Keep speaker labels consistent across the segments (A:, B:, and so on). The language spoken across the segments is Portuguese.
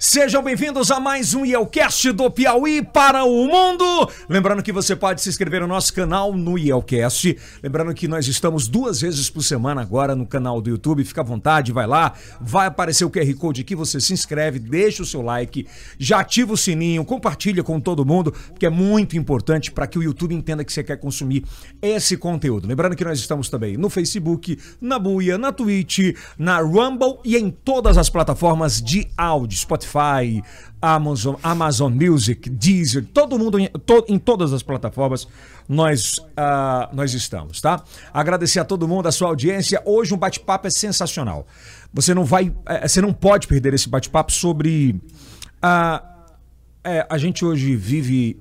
A: Sejam bem-vindos a mais um Yelcast do Piauí para o mundo. Lembrando que você pode se inscrever no nosso canal no Yelcast. Lembrando que nós estamos duas vezes por semana agora no canal do YouTube. Fica à vontade, vai lá, vai aparecer o QR Code aqui, você se inscreve, deixa o seu like, já ativa o sininho, compartilha com todo mundo, porque é muito importante para que o YouTube entenda que você quer consumir esse conteúdo. Lembrando que nós estamos também no Facebook, na Buia, na Twitch, na Rumble e em todas as plataformas de áudio, Spotify Spotify, Amazon, Amazon Music, Deezer, todo mundo em, to, em todas as plataformas nós, uh, nós estamos, tá? Agradecer a todo mundo a sua audiência. Hoje um bate-papo é sensacional. Você não vai, é, você não pode perder esse bate-papo sobre uh, é, a gente hoje vive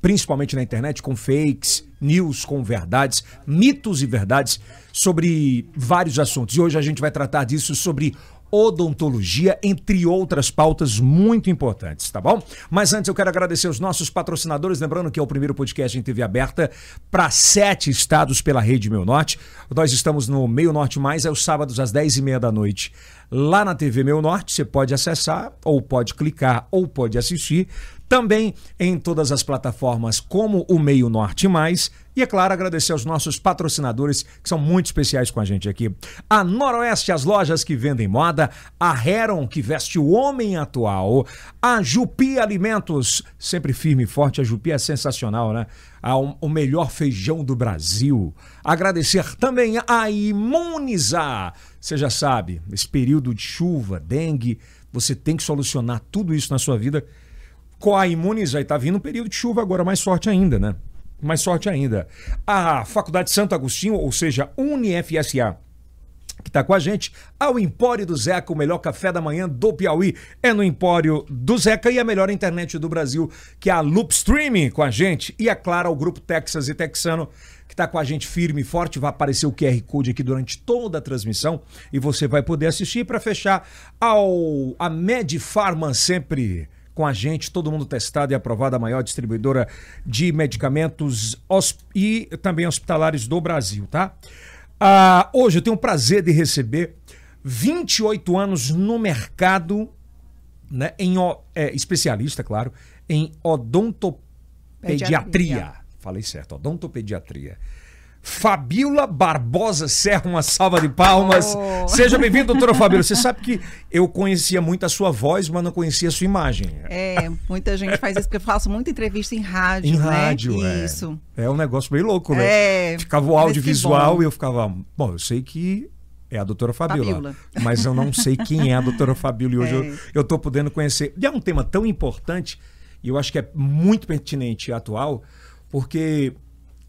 A: principalmente na internet com fakes, news com verdades, mitos e verdades sobre vários assuntos. E hoje a gente vai tratar disso sobre odontologia, entre outras pautas muito importantes, tá bom? Mas antes eu quero agradecer os nossos patrocinadores, lembrando que é o primeiro podcast em TV aberta para sete estados pela Rede Meu Norte. Nós estamos no Meio Norte Mais, é os sábados às dez e meia da noite. Lá na TV Meu Norte, você pode acessar, ou pode clicar, ou pode assistir. Também em todas as plataformas como o Meio Norte Mais. E é claro, agradecer aos nossos patrocinadores que são muito especiais com a gente aqui. A Noroeste, as lojas que vendem moda, a Heron, que veste o homem atual, a Jupi Alimentos, sempre firme e forte, a Jupi é sensacional, né? o melhor feijão do Brasil. Agradecer também a Imunizar. Você já sabe, esse período de chuva, dengue, você tem que solucionar tudo isso na sua vida com a Imunizar. E tá vindo um período de chuva agora, mais sorte ainda, né? Mais sorte ainda. A Faculdade Santo Agostinho, ou seja, UniFSA, que está com a gente, ao Empório do Zeca, o melhor café da manhã do Piauí. É no Empório do Zeca e a melhor internet do Brasil, que é a Loop Streaming com a gente. E, é claro, o Grupo Texas e Texano, que está com a gente firme e forte. Vai aparecer o QR Code aqui durante toda a transmissão e você vai poder assistir. Para fechar, ao a Med Pharma sempre com a gente, todo mundo testado e aprovado, a maior distribuidora de medicamentos e também hospitalares do Brasil, tá? Ah, hoje eu tenho o prazer de receber 28 anos no mercado, né, em é, especialista, claro, em odontopediatria. Pediatria. Falei certo, odontopediatria. Fabiola Barbosa Serra, uma salva de palmas. Oh. Seja bem-vindo, doutora Fabiola. Você sabe que eu conhecia muito a sua voz, mas não conhecia a sua imagem.
B: É, muita gente faz isso, porque eu faço muita entrevista em rádio.
A: Em
B: né?
A: rádio, é. Isso. É um negócio meio louco, né? É, Ficava o audiovisual e eu ficava. Bom, eu sei que é a doutora Fabiola, Fabiola, Mas eu não sei quem é a doutora Fabiola. E hoje é. eu, eu tô podendo conhecer. E é um tema tão importante, e eu acho que é muito pertinente e atual, porque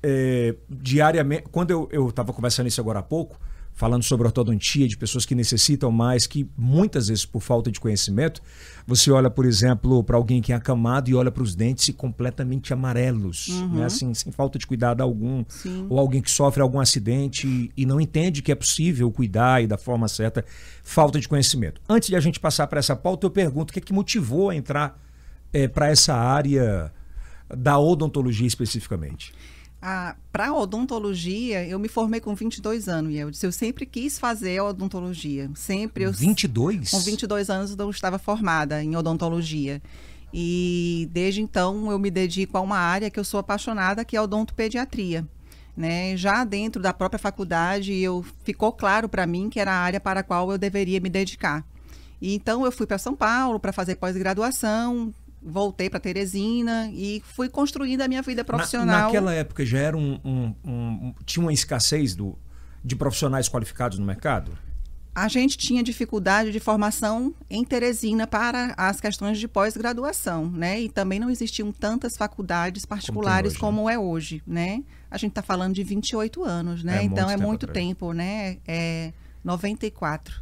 A: é, diariamente. Quando eu estava conversando isso agora há pouco, falando sobre ortodontia, de pessoas que necessitam mais, que muitas vezes por falta de conhecimento, você olha, por exemplo, para alguém que é acamado e olha para os dentes completamente amarelos, uhum. né? assim, sem falta de cuidado algum, Sim. ou alguém que sofre algum acidente e, e não entende que é possível cuidar e da forma certa, falta de conhecimento. Antes de a gente passar para essa pauta, eu pergunto o que é que motivou a entrar é, para essa área da odontologia especificamente?
B: Para odontologia, eu me formei com 22 anos, e eu disse, eu sempre quis fazer odontologia. Sempre eu
A: 22?
B: Com 22 anos eu estava formada em odontologia. E desde então eu me dedico a uma área que eu sou apaixonada, que é a odontopediatria. Né? Já dentro da própria faculdade, eu ficou claro para mim que era a área para a qual eu deveria me dedicar. E então eu fui para São Paulo para fazer pós-graduação, voltei para Teresina e fui construindo a minha vida profissional.
A: Na, naquela época já era um, um, um, tinha uma escassez do, de profissionais qualificados no mercado?
B: A gente tinha dificuldade de formação em Teresina para as questões de pós-graduação, né? E também não existiam tantas faculdades particulares como, hoje, né? como é hoje, né? A gente está falando de 28 anos, né? É então é muito tempo, né? É 94,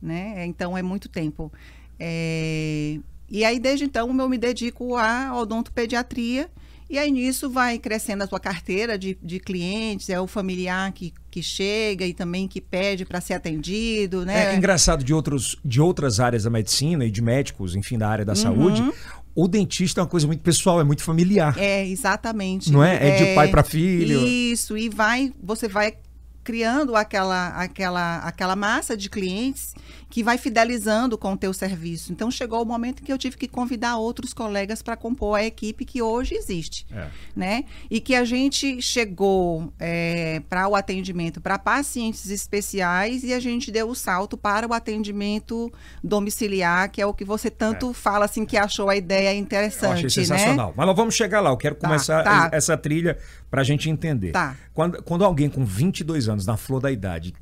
B: né? Então é muito tempo. É, e aí, desde então, eu me dedico à odontopediatria. E aí, nisso, vai crescendo a sua carteira de, de clientes, é o familiar que, que chega e também que pede para ser atendido, né?
A: É engraçado, de, outros, de outras áreas da medicina e de médicos, enfim, da área da uhum. saúde, o dentista é uma coisa muito pessoal, é muito familiar.
B: É, exatamente.
A: Não é? É, é de pai para filho.
B: Isso, e vai, você vai criando aquela, aquela, aquela massa de clientes que vai fidelizando com o teu serviço. Então chegou o momento que eu tive que convidar outros colegas para compor a equipe que hoje existe, é. né? E que a gente chegou é, para o atendimento para pacientes especiais e a gente deu o salto para o atendimento domiciliar, que é o que você tanto é. fala assim que achou a ideia interessante, eu achei
A: né? sensacional.
B: Né?
A: Mas nós vamos chegar lá. Eu quero tá, começar tá. essa trilha para a gente entender. Tá. Quando, quando alguém com 22 anos, na flor da idade,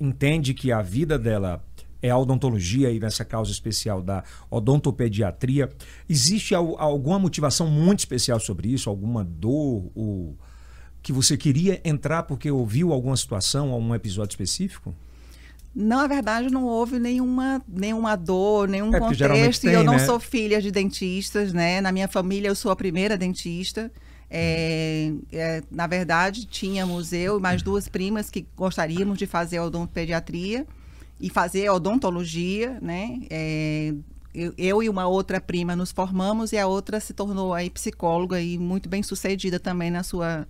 A: entende que a vida dela é a odontologia e nessa causa especial da odontopediatria. Existe alguma motivação muito especial sobre isso? Alguma dor? Ou que você queria entrar porque ouviu alguma situação, algum episódio específico?
B: Não, na verdade, não houve nenhuma, nenhuma dor, nenhum é, contexto. Tem, e eu não né? sou filha de dentistas, né? Na minha família, eu sou a primeira dentista. É, é, na verdade, tínhamos eu e mais duas primas que gostaríamos de fazer odontopediatria e fazer odontologia, né? É, eu, eu, e uma outra prima nos formamos e a outra se tornou aí psicóloga e muito bem sucedida também na sua,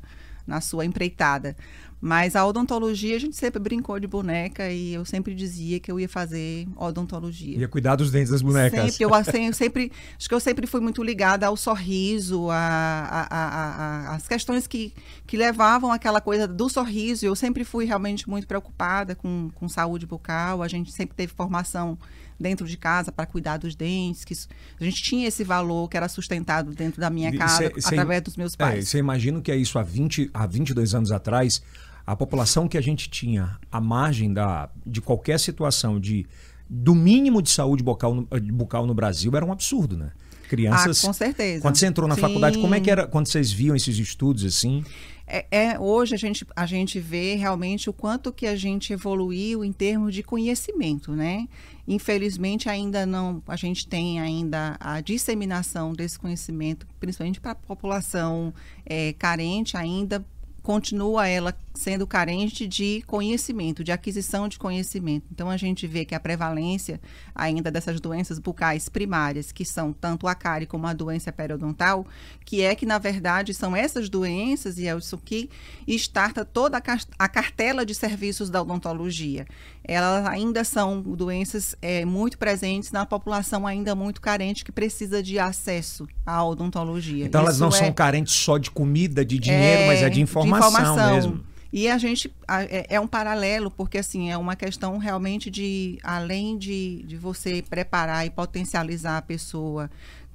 B: na sua empreitada. Mas a odontologia, a gente sempre brincou de boneca e eu sempre dizia que eu ia fazer odontologia.
A: Ia cuidar dos dentes das bonecas.
B: Sempre, eu, assim, eu sempre, acho que eu sempre fui muito ligada ao sorriso, as questões que, que levavam aquela coisa do sorriso. Eu sempre fui realmente muito preocupada com, com saúde bucal. A gente sempre teve formação dentro de casa para cuidar dos dentes, que a gente tinha esse valor que era sustentado dentro da minha casa cê, através cê, dos meus pais.
A: Você é, imagina que é isso há, 20, há 22 anos atrás, a população que a gente tinha à margem da, de qualquer situação de do mínimo de saúde bucal no, bucal no Brasil era um absurdo, né?
B: Crianças. Ah, com certeza.
A: Quando você entrou na Sim. faculdade, como é que era quando vocês viam esses estudos assim?
B: É, é, hoje a gente, a gente vê realmente o quanto que a gente evoluiu em termos de conhecimento, né? Infelizmente ainda não, a gente tem ainda a disseminação desse conhecimento, principalmente para a população é, carente ainda continua ela sendo carente de conhecimento, de aquisição de conhecimento. Então a gente vê que a prevalência ainda dessas doenças bucais primárias, que são tanto a cárie como a doença periodontal, que é que na verdade são essas doenças e é isso que starta toda a cartela de serviços da odontologia. Elas ainda são doenças é, muito presentes na população ainda muito carente que precisa de acesso à odontologia.
A: Então elas não é... são carentes só de comida, de dinheiro, é... mas é de informação, de informação. mesmo.
B: E a gente é, é, um paralelo, porque assim, é uma questão realmente de, além de, de você preparar e potencializar a pessoa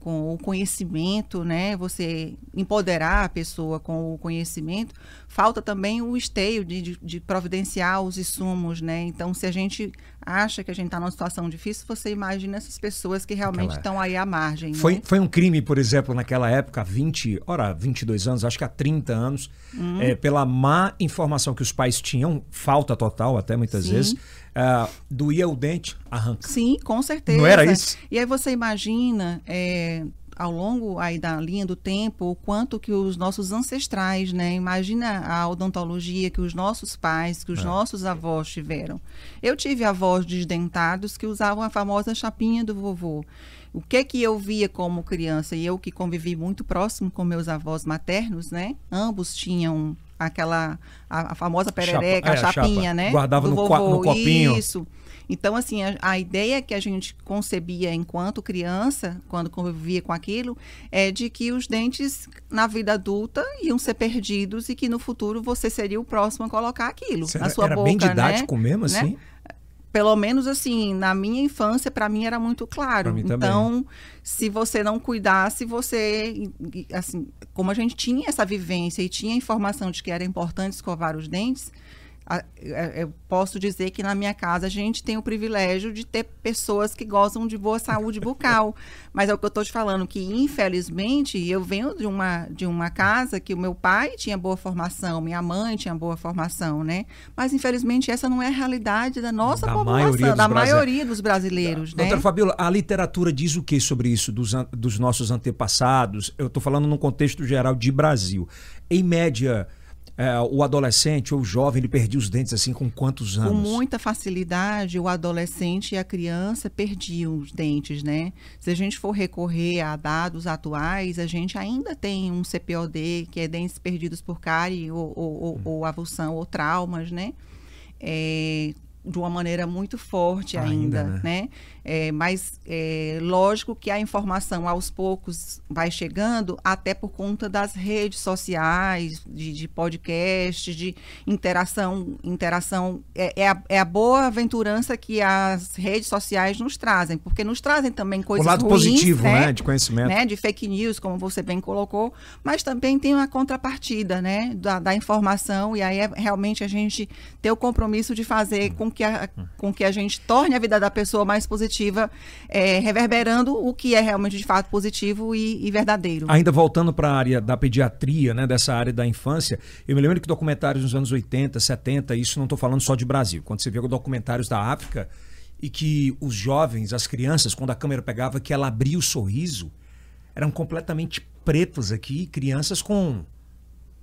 B: com o conhecimento, né? Você empoderar a pessoa com o conhecimento, falta também o esteio de, de, de providenciar os insumos, né? Então, se a gente acha que a gente está numa situação difícil, você imagina essas pessoas que realmente estão aí à margem.
A: Foi,
B: né?
A: foi um crime, por exemplo, naquela época, 20, ora, 22 anos, acho que há 30 anos, hum. é, pela má informação que os pais tinham, falta total até muitas Sim. vezes, uh, doía o dente, arranca.
B: Sim, com certeza.
A: Não era isso?
B: E aí você imagina. É, ao longo aí da linha do tempo o quanto que os nossos ancestrais, né? Imagina a odontologia que os nossos pais, que os é. nossos avós tiveram. Eu tive avós desdentados que usavam a famosa chapinha do vovô. O que que eu via como criança e eu que convivi muito próximo com meus avós maternos, né? Ambos tinham aquela a, a famosa perereca, Chapa, a chapinha, é, a né?
A: Guardava no, no, copinho.
B: Isso. Então, assim, a, a, ideia que a gente concebia enquanto criança, quando convivia com aquilo, é de que os dentes na vida adulta iam ser perdidos e que no futuro você seria o próximo a colocar aquilo Será, na sua
A: era
B: boca,
A: bem didático
B: né?
A: mesmo, assim? Né?
B: pelo menos assim, na minha infância, para mim era muito claro. Então, se você não cuidasse, você, assim, como a gente tinha essa vivência e tinha informação de que era importante escovar os dentes, eu posso dizer que na minha casa a gente tem o privilégio de ter pessoas que gozam de boa saúde bucal. Mas é o que eu estou te falando, que infelizmente eu venho de uma, de uma casa que o meu pai tinha boa formação, minha mãe tinha boa formação, né? Mas infelizmente essa não é a realidade da nossa da população, maioria da maioria dos brasileiros. Da, né?
A: Doutora Fabiola, a literatura diz o que sobre isso, dos, dos nossos antepassados? Eu estou falando no contexto geral de Brasil. Em média é, o adolescente ou o jovem ele perdia os dentes assim com quantos anos?
B: Com muita facilidade, o adolescente e a criança perdiam os dentes, né? Se a gente for recorrer a dados atuais, a gente ainda tem um CPOD, que é dentes perdidos por cárie ou, ou, ou, ou avulsão ou traumas, né? é, de uma maneira muito forte ainda, ainda né? né? É, mas é lógico que a informação aos poucos vai chegando, até por conta das redes sociais, de, de podcasts, de interação. interação é, é, a, é, a, boa aventurança que as redes sociais nos trazem, porque nos trazem também coisas
A: O lado
B: ruins,
A: positivo, né? né? De conhecimento.
B: Né? De fake news, como você bem colocou, mas também tem uma contrapartida né? da, da informação, e aí é realmente a gente ter o compromisso de fazer com que a, com que a gente torne a vida da pessoa mais positiva positiva, é, reverberando o que é realmente de fato positivo e, e verdadeiro.
A: Ainda voltando para a área da pediatria, né, dessa área da infância, eu me lembro que documentários nos anos 80, 70, isso não estou falando só de Brasil, quando você vê documentários da África e que os jovens, as crianças, quando a câmera pegava, que ela abria o sorriso, eram completamente pretos aqui, crianças com,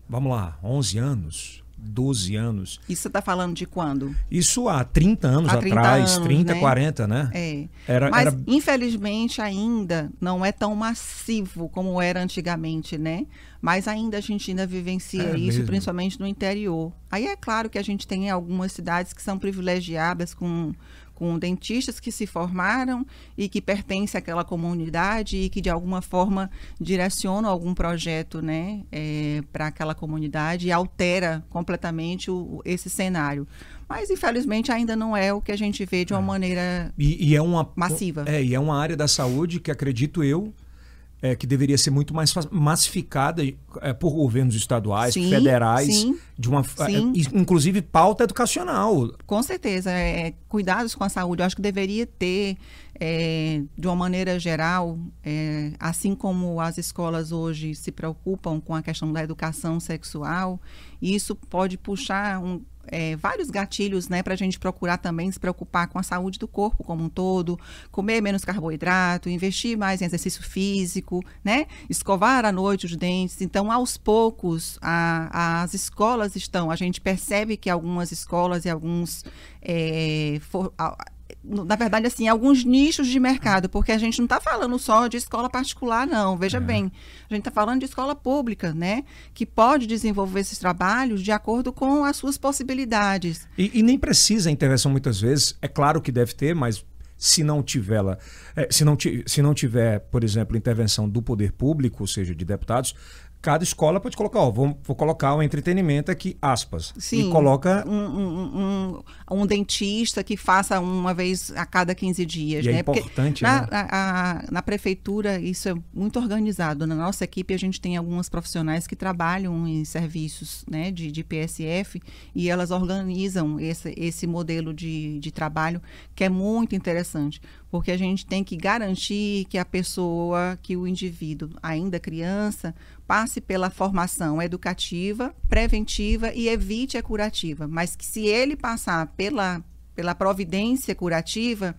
A: vamos lá, 11 anos, 12 anos.
B: Isso você está falando de quando?
A: Isso há 30 anos há 30 atrás, anos, 30, né? 40, né?
B: É. Era, Mas, era... infelizmente, ainda não é tão massivo como era antigamente, né? Mas ainda a gente ainda vivencia é isso, mesmo? principalmente no interior. Aí é claro que a gente tem algumas cidades que são privilegiadas com com dentistas que se formaram e que pertencem àquela comunidade e que de alguma forma direcionam algum projeto né, é, para aquela comunidade e altera completamente o, esse cenário. Mas infelizmente ainda não é o que a gente vê de uma é. maneira
A: e, e é uma,
B: massiva.
A: É, e é uma área da saúde que acredito eu é, que deveria ser muito mais massificada é, por governos estaduais, sim, federais, sim, de uma, é, inclusive pauta educacional.
B: Com certeza, é, é, cuidados com a saúde. Eu acho que deveria ter, é, de uma maneira geral, assim como as escolas hoje se preocupam com a questão da educação sexual, isso pode puxar um, é, vários gatilhos né, para a gente procurar também se preocupar com a saúde do corpo como um todo, comer menos carboidrato, investir mais em exercício físico, né, escovar à noite os dentes. Então, aos poucos, a, as escolas estão, a gente percebe que algumas escolas e alguns é, for, na verdade, assim, alguns nichos de mercado, porque a gente não está falando só de escola particular, não. Veja é. bem, a gente está falando de escola pública, né? Que pode desenvolver esses trabalhos de acordo com as suas possibilidades.
A: E, e nem precisa a intervenção muitas vezes. É claro que deve ter, mas se não tiver é, se, não, se não tiver, por exemplo, intervenção do poder público, ou seja, de deputados, cada escola pode colocar, ó, vou, vou colocar um entretenimento aqui, aspas.
B: Sim,
A: e coloca.
B: Um, um, um, um, dentista que faça uma vez a cada 15 dias.
A: E é
B: né?
A: É importante,
B: na,
A: né?
B: a, a, na prefeitura, isso é muito organizado. Na nossa equipe, a gente tem algumas profissionais que trabalham em serviços né, de, de PSF e elas organizam esse, esse modelo de, de trabalho que é muito interessante porque a gente tem que garantir que a pessoa, que o indivíduo, ainda criança, passe pela formação educativa, preventiva e evite a curativa. Mas que se ele passar pela, pela providência curativa,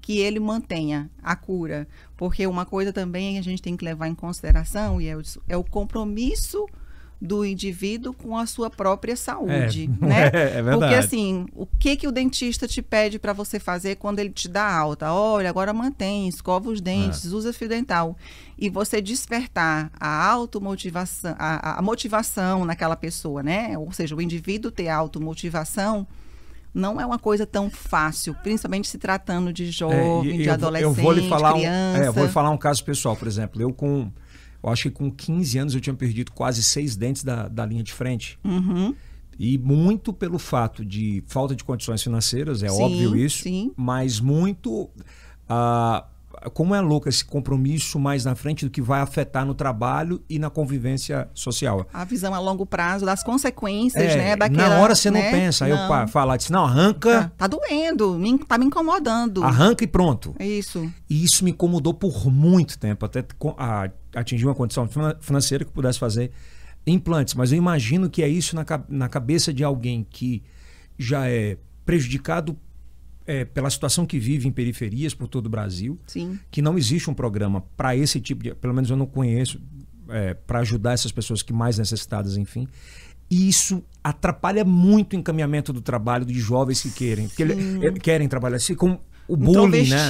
B: que ele mantenha a cura. Porque uma coisa também a gente tem que levar em consideração, e é o, é o compromisso do indivíduo com a sua própria saúde, é, né?
A: É, é verdade.
B: Porque assim, o que que o dentista te pede para você fazer quando ele te dá alta? Olha, agora mantém, escova os dentes, é. usa fio dental. E você despertar a automotivação, a, a motivação naquela pessoa, né? Ou seja, o indivíduo ter automotivação, não é uma coisa tão fácil, principalmente se tratando de jovem, é, de eu, adolescente, eu vou lhe falar criança.
A: Um, é, eu vou lhe falar um caso pessoal, por exemplo, eu com eu acho que com 15 anos eu tinha perdido quase seis dentes da, da linha de frente.
B: Uhum.
A: E muito pelo fato de falta de condições financeiras, é sim, óbvio isso,
B: sim.
A: mas muito. Uh, como é louco esse compromisso mais na frente do que vai afetar no trabalho e na convivência social.
B: A visão a longo prazo das consequências, é, né? Daquela,
A: na hora você
B: né?
A: não pensa. Aí eu falar disse, não, arranca.
B: Tá, tá doendo, me, tá me incomodando.
A: Arranca e pronto.
B: Isso.
A: E isso me incomodou por muito tempo, até a, atingir uma condição financeira que pudesse fazer implantes. Mas eu imagino que é isso na, na cabeça de alguém que já é prejudicado é, pela situação que vive em periferias por todo o Brasil,
B: Sim.
A: que não existe um programa para esse tipo de. Pelo menos eu não conheço, é, para ajudar essas pessoas que mais necessitadas, enfim. E isso atrapalha muito o encaminhamento do trabalho de jovens que querem, que ele, querem trabalhar assim, como o bullying,
B: né?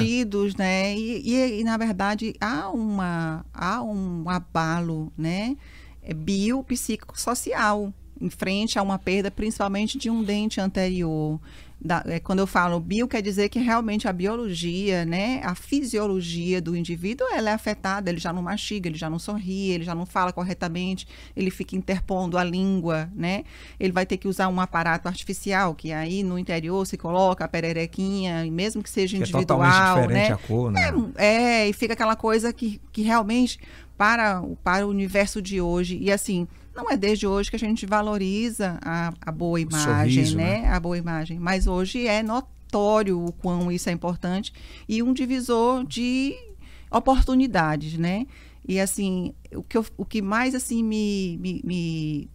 B: né? E, e, e, na verdade há uma há um abalo, né? É biopsicossocial em frente a uma perda, principalmente de um dente anterior. Da, é, quando eu falo bio, quer dizer que realmente a biologia, né, a fisiologia do indivíduo, ela é afetada, ele já não mastiga, ele já não sorri, ele já não fala corretamente, ele fica interpondo a língua, né? Ele vai ter que usar um aparato artificial, que aí no interior se coloca a pererequinha, mesmo que seja que é individual,
A: é
B: né?
A: A cor, né?
B: É, é, e fica aquela coisa que, que realmente para, para o universo de hoje, e assim, não é desde hoje que a gente valoriza a, a boa imagem, Sorriso, né? né? A boa imagem. Mas hoje é notório o quão isso é importante e um divisor de oportunidades, né? E assim, o que, eu, o que mais assim me, me, me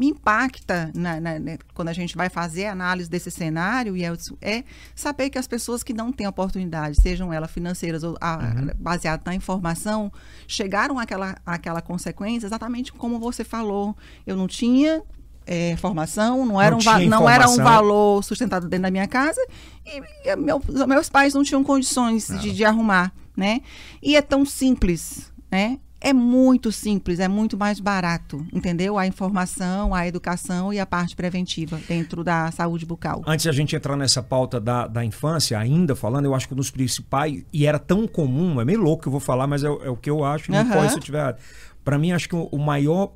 B: me impacta na, na, né, quando a gente vai fazer a análise desse cenário e é, é, saber que as pessoas que não têm oportunidade, sejam elas financeiras ou uhum. baseadas na informação, chegaram àquela, àquela consequência exatamente como você falou. Eu não tinha é, formação, não era, não, um, não era um valor sustentado dentro da minha casa e, e meu, meus pais não tinham condições de, de arrumar, né? E é tão simples, né? É muito simples, é muito mais barato, entendeu? A informação, a educação e a parte preventiva dentro da saúde bucal.
A: Antes a gente entrar nessa pauta da, da infância, ainda falando, eu acho que um dos principais, e era tão comum, é meio louco que eu vou falar, mas é, é o que eu acho, não uhum. pode se eu tiver. Para mim, acho que o, o maior,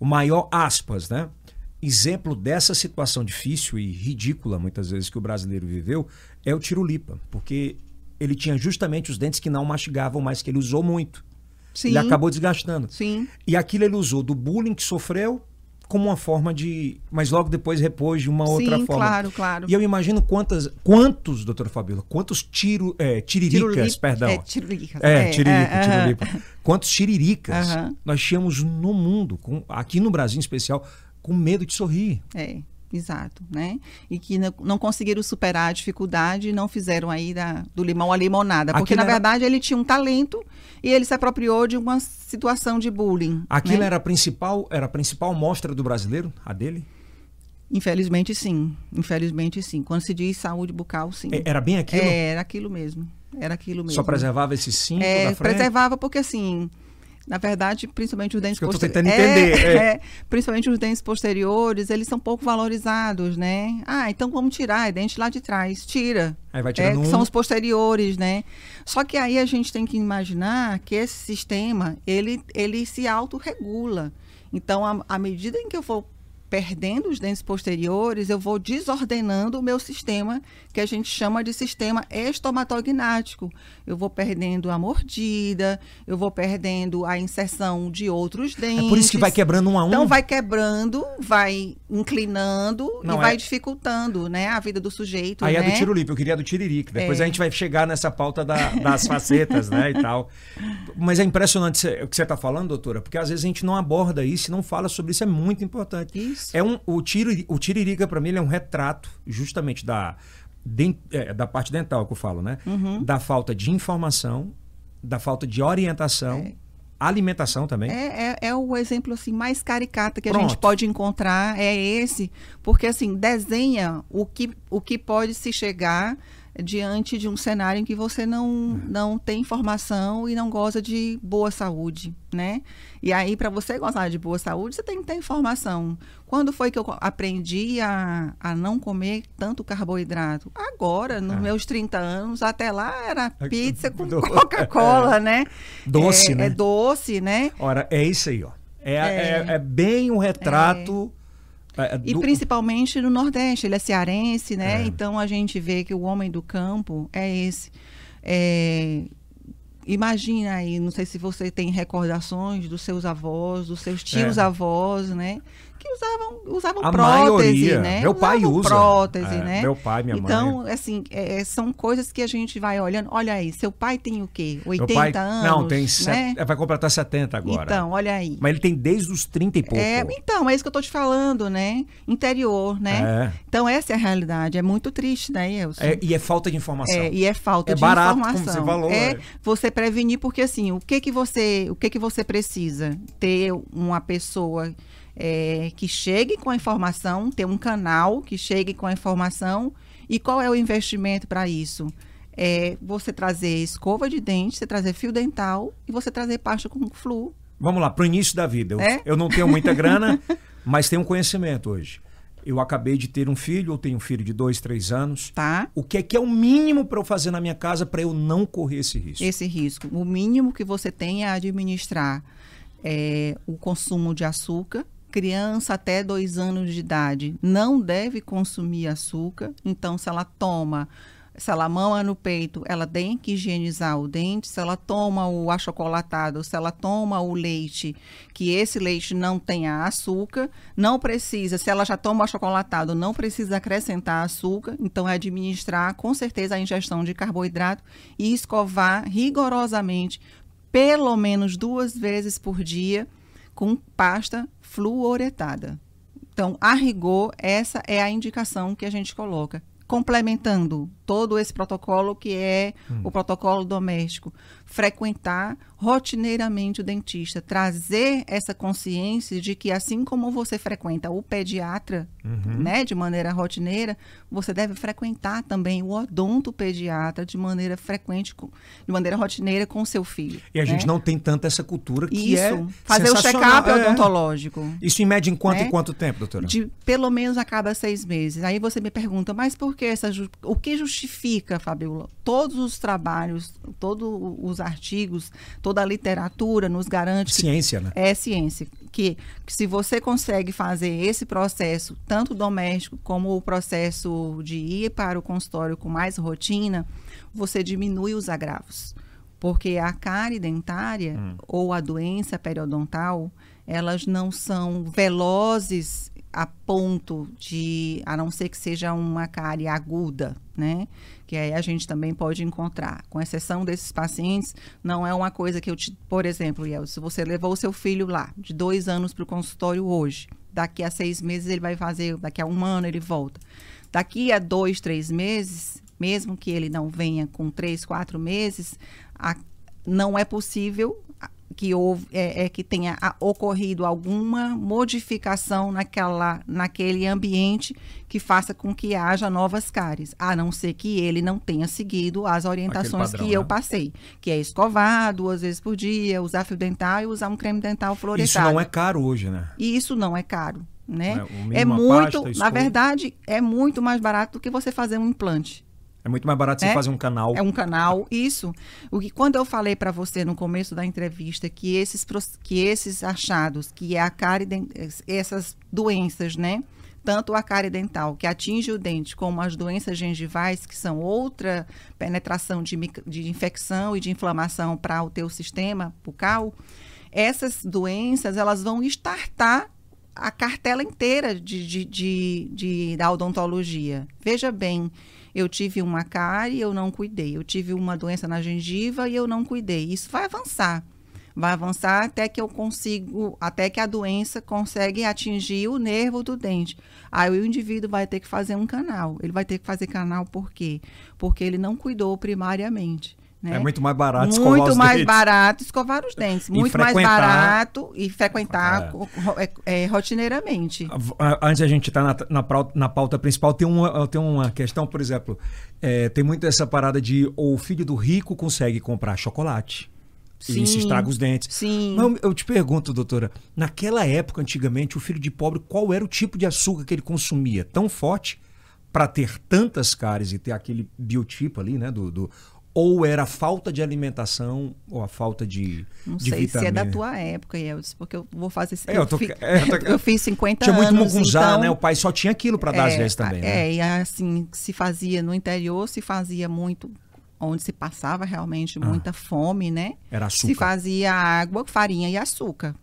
A: o maior aspas, né? Exemplo dessa situação difícil e ridícula, muitas vezes, que o brasileiro viveu, é o tirulipa, porque ele tinha justamente os dentes que não mastigavam, mas que ele usou muito. Sim. Ele acabou desgastando.
B: Sim.
A: E aquilo ele usou do bullying que sofreu como uma forma de. Mas logo depois repôs de uma Sim, outra forma.
B: Claro, claro.
A: E eu imagino quantas, quantos, doutora Fabíola, quantos tiro, é, tiriricas, Tiruli... perdão. É,
B: tiriricas.
A: É, é tiririca, é, tiririca. Quantos tiriricas nós tínhamos no mundo, com, aqui no Brasil em especial, com medo de sorrir.
B: É. Exato, né? E que não conseguiram superar a dificuldade e não fizeram aí da, do limão a limonada. Porque, Aquilo na verdade, era... ele tinha um talento e ele se apropriou de uma situação de bullying.
A: Aquilo
B: né?
A: era, a principal, era a principal mostra do brasileiro, a dele?
B: Infelizmente, sim. Infelizmente, sim. Quando se diz saúde bucal, sim.
A: É, era bem aquilo?
B: É, era aquilo mesmo. Era aquilo mesmo.
A: Só preservava esse símbolo
B: é,
A: da frente?
B: Preservava porque, assim na verdade, principalmente os dentes
A: posteriores. É, é.
B: é, principalmente os dentes posteriores, eles são pouco valorizados, né? Ah, então vamos tirar, é dente lá de trás. Tira.
A: Aí vai tirando
B: é. São os posteriores, né? Só que aí a gente tem que imaginar que esse sistema, ele, ele se autorregula. Então, à medida em que eu for perdendo os dentes posteriores, eu vou desordenando o meu sistema, que a gente chama de sistema estomatognático. Eu vou perdendo a mordida, eu vou perdendo a inserção de outros dentes. É
A: por isso que vai quebrando um a um?
B: Então vai quebrando, vai inclinando Não, e vai é... dificultando né, a vida do sujeito.
A: Aí
B: né?
A: é do tirulipo, eu queria do tiririca. Depois é. a gente vai chegar nessa pauta da, das facetas né, e tal. Mas é impressionante o que você está falando, doutora, porque às vezes a gente não aborda isso e não fala sobre isso, é muito importante.
B: Isso.
A: É um, o, tiro, o Tiririca, para mim, é um retrato justamente da, de, é, da parte dental que eu falo, né?
B: Uhum.
A: Da falta de informação, da falta de orientação. É. Alimentação também.
B: É, é, é, o exemplo assim mais caricato que Pronto. a gente pode encontrar, é esse, porque assim, desenha o que, o que pode se chegar diante de um cenário em que você não, não tem informação e não goza de boa saúde, né? E aí, para você gozar de boa saúde, você tem que ter informação. Quando foi que eu aprendi a, a não comer tanto carboidrato? Agora, nos ah. meus 30 anos, até lá era pizza com Coca-Cola, é. né?
A: Doce,
B: é,
A: né?
B: É doce, né?
A: Ora, é isso aí, ó. É, é, é, é bem um retrato
B: é, é, do... E principalmente no Nordeste, ele é cearense, né? É. Então a gente vê que o homem do campo é esse. É... Imagina aí, não sei se você tem recordações dos seus avós, dos seus tios-avós, é. né? Que usavam, usavam a prótese, maioria. né?
A: Meu pai
B: usavam
A: usa.
B: prótese, é, né?
A: Meu pai, minha
B: então,
A: mãe.
B: Então, assim, é, são coisas que a gente vai olhando. Olha aí, seu pai tem o quê? 80
A: pai,
B: anos?
A: Não, tem
B: né?
A: set... vai completar 70 agora.
B: Então, olha aí.
A: Mas ele tem desde os 30 e pouco.
B: É, então, é isso que eu tô te falando, né? Interior, né? É. Então, essa é a realidade. É muito triste, né, Elson?
A: É, e é falta de informação.
B: É, e é falta
A: é
B: de
A: barato,
B: informação.
A: Como você falou,
B: é, é você prevenir, porque assim, o que que você, o que que você precisa? Ter uma pessoa é, que chegue com a informação, ter um canal que chegue com a informação. E qual é o investimento para isso? É você trazer escova de dente, você trazer fio dental e você trazer pasta com flu.
A: Vamos lá, para o início da vida. Eu, é? eu não tenho muita grana, Mas um conhecimento hoje. Eu acabei de ter um filho, ou tenho um filho de dois, três anos.
B: Tá.
A: O que é que é o mínimo para eu fazer na minha casa para eu não correr esse risco?
B: Esse risco. O mínimo que você tem é administrar é, o consumo de açúcar. Criança até dois anos de idade não deve consumir açúcar. Então, se ela toma se ela mama no peito, ela tem que higienizar o dente. Se ela toma o achocolatado, se ela toma o leite, que esse leite não tenha açúcar, não precisa, se ela já toma o achocolatado, não precisa acrescentar açúcar. Então, é administrar com certeza a ingestão de carboidrato e escovar rigorosamente, pelo menos duas vezes por dia, com pasta fluoretada. Então, a rigor, essa é a indicação que a gente coloca complementando todo esse protocolo que é hum. o protocolo doméstico, frequentar rotineiramente o dentista, trazer essa consciência de que assim como você frequenta o pediatra, uhum. né, de maneira rotineira, você deve frequentar também o odontopediatra de maneira frequente, de maneira rotineira com o seu filho.
A: E a
B: né?
A: gente não tem tanta essa cultura que
B: Isso,
A: é
B: fazer o check-up é. odontológico.
A: Isso em média em quanto
B: né?
A: e quanto tempo, doutora?
B: De pelo menos a cada seis meses. Aí você me pergunta, mas por que essa o que justifica, Fabiola? Todos os trabalhos, todos os artigos, toda a literatura nos garante
A: ciência, né?
B: É ciência que, que se você consegue fazer esse processo, tanto doméstico como o processo de ir para o consultório com mais rotina, você diminui os agravos. Porque a cárie dentária hum. ou a doença periodontal, elas não são velozes a ponto de, a não ser que seja uma cárie aguda, né? Que aí a gente também pode encontrar. Com exceção desses pacientes, não é uma coisa que eu te, por exemplo, Iel, se você levou o seu filho lá de dois anos para o consultório hoje, daqui a seis meses ele vai fazer, daqui a um ano ele volta. Daqui a dois, três meses, mesmo que ele não venha com três, quatro meses, a, não é possível que houve, é, é que tenha ocorrido alguma modificação naquela, naquele ambiente que faça com que haja novas cáries, a não ser que ele não tenha seguido as orientações padrão, que eu né? passei, que é escovar duas vezes por dia, usar fio dental e usar um creme dental fluoretado.
A: Isso não é caro hoje, né?
B: E isso não é caro, né? É, é muito, pasta, na verdade, é muito mais barato do que você fazer um implante.
A: É muito mais barato é? você fazer um canal.
B: É um canal, isso. O que quando eu falei para você no começo da entrevista que esses que esses achados, que é a cárie essas doenças, né? Tanto a cárie dental, que atinge o dente, como as doenças gengivais, que são outra penetração de, de infecção e de inflamação para o teu sistema bucal, essas doenças elas vão estartar a cartela inteira de, de, de, de da odontologia. Veja bem, eu tive uma cárie, eu não cuidei. Eu tive uma doença na gengiva e eu não cuidei. Isso vai avançar. Vai avançar até que eu consigo, até que a doença consegue atingir o nervo do dente. Aí o indivíduo vai ter que fazer um canal. Ele vai ter que fazer canal por quê? Porque ele não cuidou primariamente. Né?
A: É muito mais barato
B: muito escovar os mais dentes. barato escovar os dentes. Muito mais barato e frequentar é. É, é, rotineiramente.
A: Antes a gente estar tá na, na, na, pauta principal, tem uma, tem uma questão, por exemplo, é, tem muito essa parada de o filho do rico consegue comprar chocolate. Sim, e se estraga os dentes.
B: Sim.
A: Mas eu te pergunto, doutora, naquela época, antigamente, o filho de pobre, qual era o tipo de açúcar que ele consumia? Tão forte para ter tantas cáries e ter aquele biotipo ali, né? Do, do ou era a falta de alimentação ou a falta de
B: Não
A: de
B: sei
A: vitamina.
B: se é da tua época, Yeldis, porque eu vou fazer...
A: É, eu, tô,
B: eu, fi,
A: é, eu, tô,
B: eu fiz 50
A: tinha
B: anos,
A: Tinha muito mugunzá,
B: então,
A: né? O pai só tinha aquilo para dar
B: é,
A: às vezes também, né?
B: É, e assim, se fazia no interior, se fazia muito onde se passava realmente ah, muita fome, né?
A: Era açúcar.
B: Se fazia água, farinha e açúcar.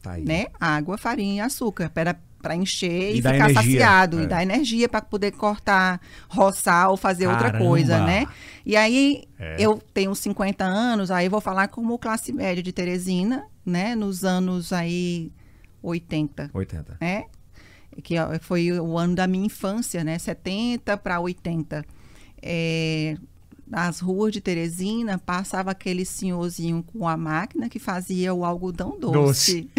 A: Tá aí.
B: Né? Água, farinha e açúcar. Era para encher e,
A: e
B: ficar
A: energia,
B: saciado
A: é.
B: e dar energia para poder cortar, roçar ou fazer
A: Caramba.
B: outra coisa, né? E aí é. eu tenho 50 anos, aí vou falar como classe média de Teresina, né, nos anos aí 80.
A: 80.
B: Né? Que foi o ano da minha infância, né? 70 para 80. É, nas ruas de Teresina passava aquele senhorzinho com a máquina que fazia o algodão doce.
A: doce.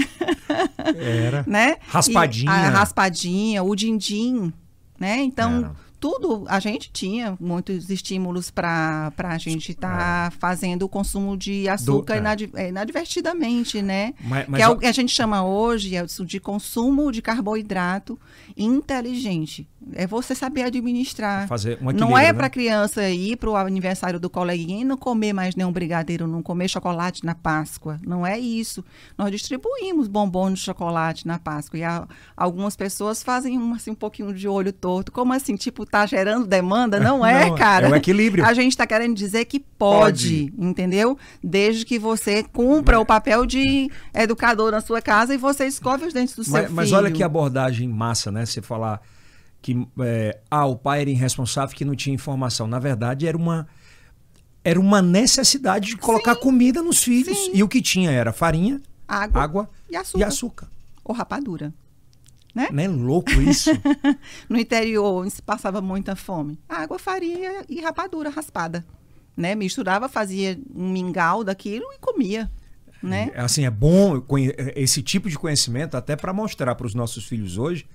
A: Era.
B: né?
A: Raspadinha.
B: E raspadinha, o din-din, né? Então, Era. tudo, a gente tinha muitos estímulos para a gente estar tá é. fazendo o consumo de açúcar Do, inad, é. inadvertidamente, né? Mas, mas, que é o que a gente chama hoje é de consumo de carboidrato inteligente. É você saber administrar.
A: Fazer um
B: não é para a né? criança ir para o aniversário do coleguinha e não comer mais nenhum brigadeiro, não comer chocolate na Páscoa. Não é isso. Nós distribuímos bombons de chocolate na Páscoa. E a, algumas pessoas fazem um, assim, um pouquinho de olho torto. Como assim? Tipo, tá gerando demanda? Não é, não, cara.
A: É o equilíbrio.
B: A gente está querendo dizer que pode, pode, entendeu? Desde que você cumpra mas... o papel de educador na sua casa e você escove os dentes do seu
A: mas,
B: filho.
A: Mas olha que abordagem massa, né? Você falar que é, ah, o pai era irresponsável que não tinha informação. Na verdade, era uma era uma necessidade de colocar sim, comida nos filhos. Sim. E o que tinha era farinha, água, água e, açúcar. e açúcar.
B: Ou rapadura. Né?
A: Não é louco isso?
B: no interior, se passava muita fome. Água, farinha e rapadura raspada. Né? Misturava, fazia um mingau daquilo e comia. Né?
A: É, assim, é bom esse tipo de conhecimento até para mostrar para os nossos filhos hoje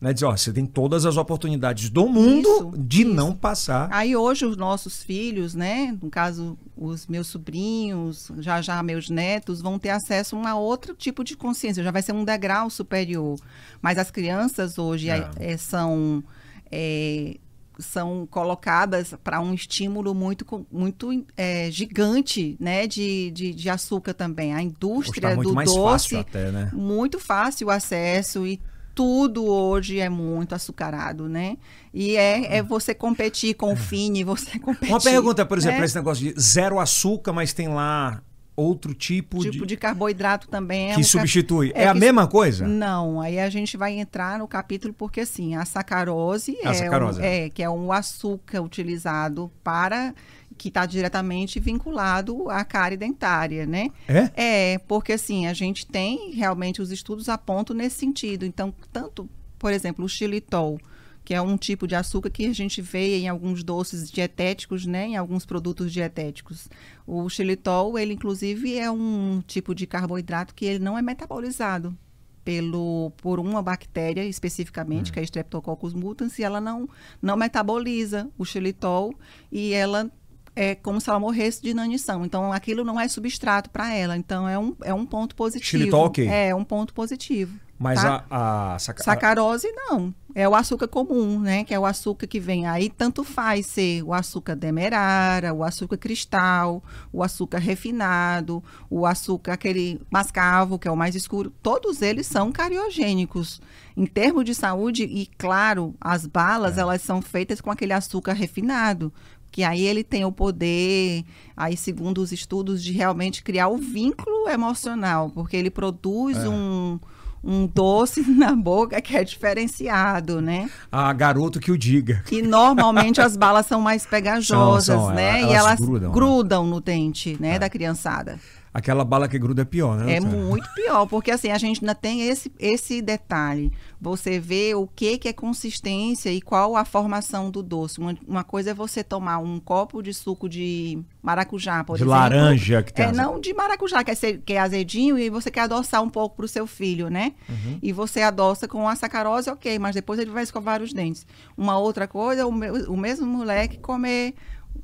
A: né? Dizer, ó, você tem todas as oportunidades do mundo isso, de isso. não passar.
B: Aí hoje os nossos filhos, né? No caso, os meus sobrinhos, já já meus netos, vão ter acesso a um outro tipo de consciência, já vai ser um degrau superior. Mas as crianças hoje é. É, são. É, são colocadas para um estímulo muito, muito é, gigante né, de, de, de, açúcar também. A indústria do doce,
A: até, né?
B: muito fácil o acesso e tudo hoje é muito açucarado, né? E é, é você competir com o Fini, você competir.
A: Uma pergunta, por exemplo, né? esse negócio de zero açúcar, mas tem lá outro tipo,
B: tipo de... de carboidrato também.
A: É que um substitui. É, é, a que... mesma coisa?
B: Não, aí a gente vai entrar no capítulo porque, assim, a sacarose, a é, sacarose. Um, é, que é um açúcar utilizado para que está diretamente vinculado à cárie dentária, né?
A: É?
B: É, porque assim, a gente tem realmente os estudos apontam nesse sentido. Então, tanto, por exemplo, o xilitol, que é um tipo de açúcar que a gente vê em alguns doces dietéticos, né, em alguns produtos dietéticos. O xilitol, ele inclusive é um tipo de carboidrato que ele não é metabolizado pelo por uma bactéria especificamente, hum. que é Streptococcus mutans, e ela não não metaboliza o xilitol e ela é como se ela morresse de inanição. Então, aquilo não é substrato para ela. Então, é um, é um ponto positivo.
A: Xilitol, ok.
B: É, um ponto positivo.
A: Mas
B: tá?
A: a, a saca...
B: sacarose, não. É o açúcar comum, né? Que é o açúcar que vem aí. Tanto faz ser o açúcar demerara, o açúcar cristal, o açúcar refinado, o açúcar aquele mascavo, que é o mais escuro. Todos eles são cariogênicos. Em termos de saúde, e claro, as balas, é. elas são feitas com aquele açúcar refinado que aí ele tem o poder, aí segundo os estudos, de realmente criar o vínculo emocional, porque ele produz é. um, um doce na boca que é diferenciado, né?
A: Ah, garoto que o diga.
B: E normalmente as balas são mais pegajosas, são, são, né? Elas, e elas grudam, grudam no dente, né, é. da criançada.
A: Aquela bala que gruda é pior, né?
B: É muito pior, porque assim, a gente ainda tem esse, esse detalhe. Você vê o que, que é consistência e qual a formação do doce. Uma, uma coisa é você tomar um copo de suco de maracujá, por
A: de
B: exemplo.
A: De laranja que tem.
B: É, não de maracujá, que é, que é azedinho, e você quer adoçar um pouco para o seu filho, né? Uhum. E você adoça com a sacarose, ok, mas depois ele vai escovar os dentes. Uma outra coisa, o, o mesmo moleque comer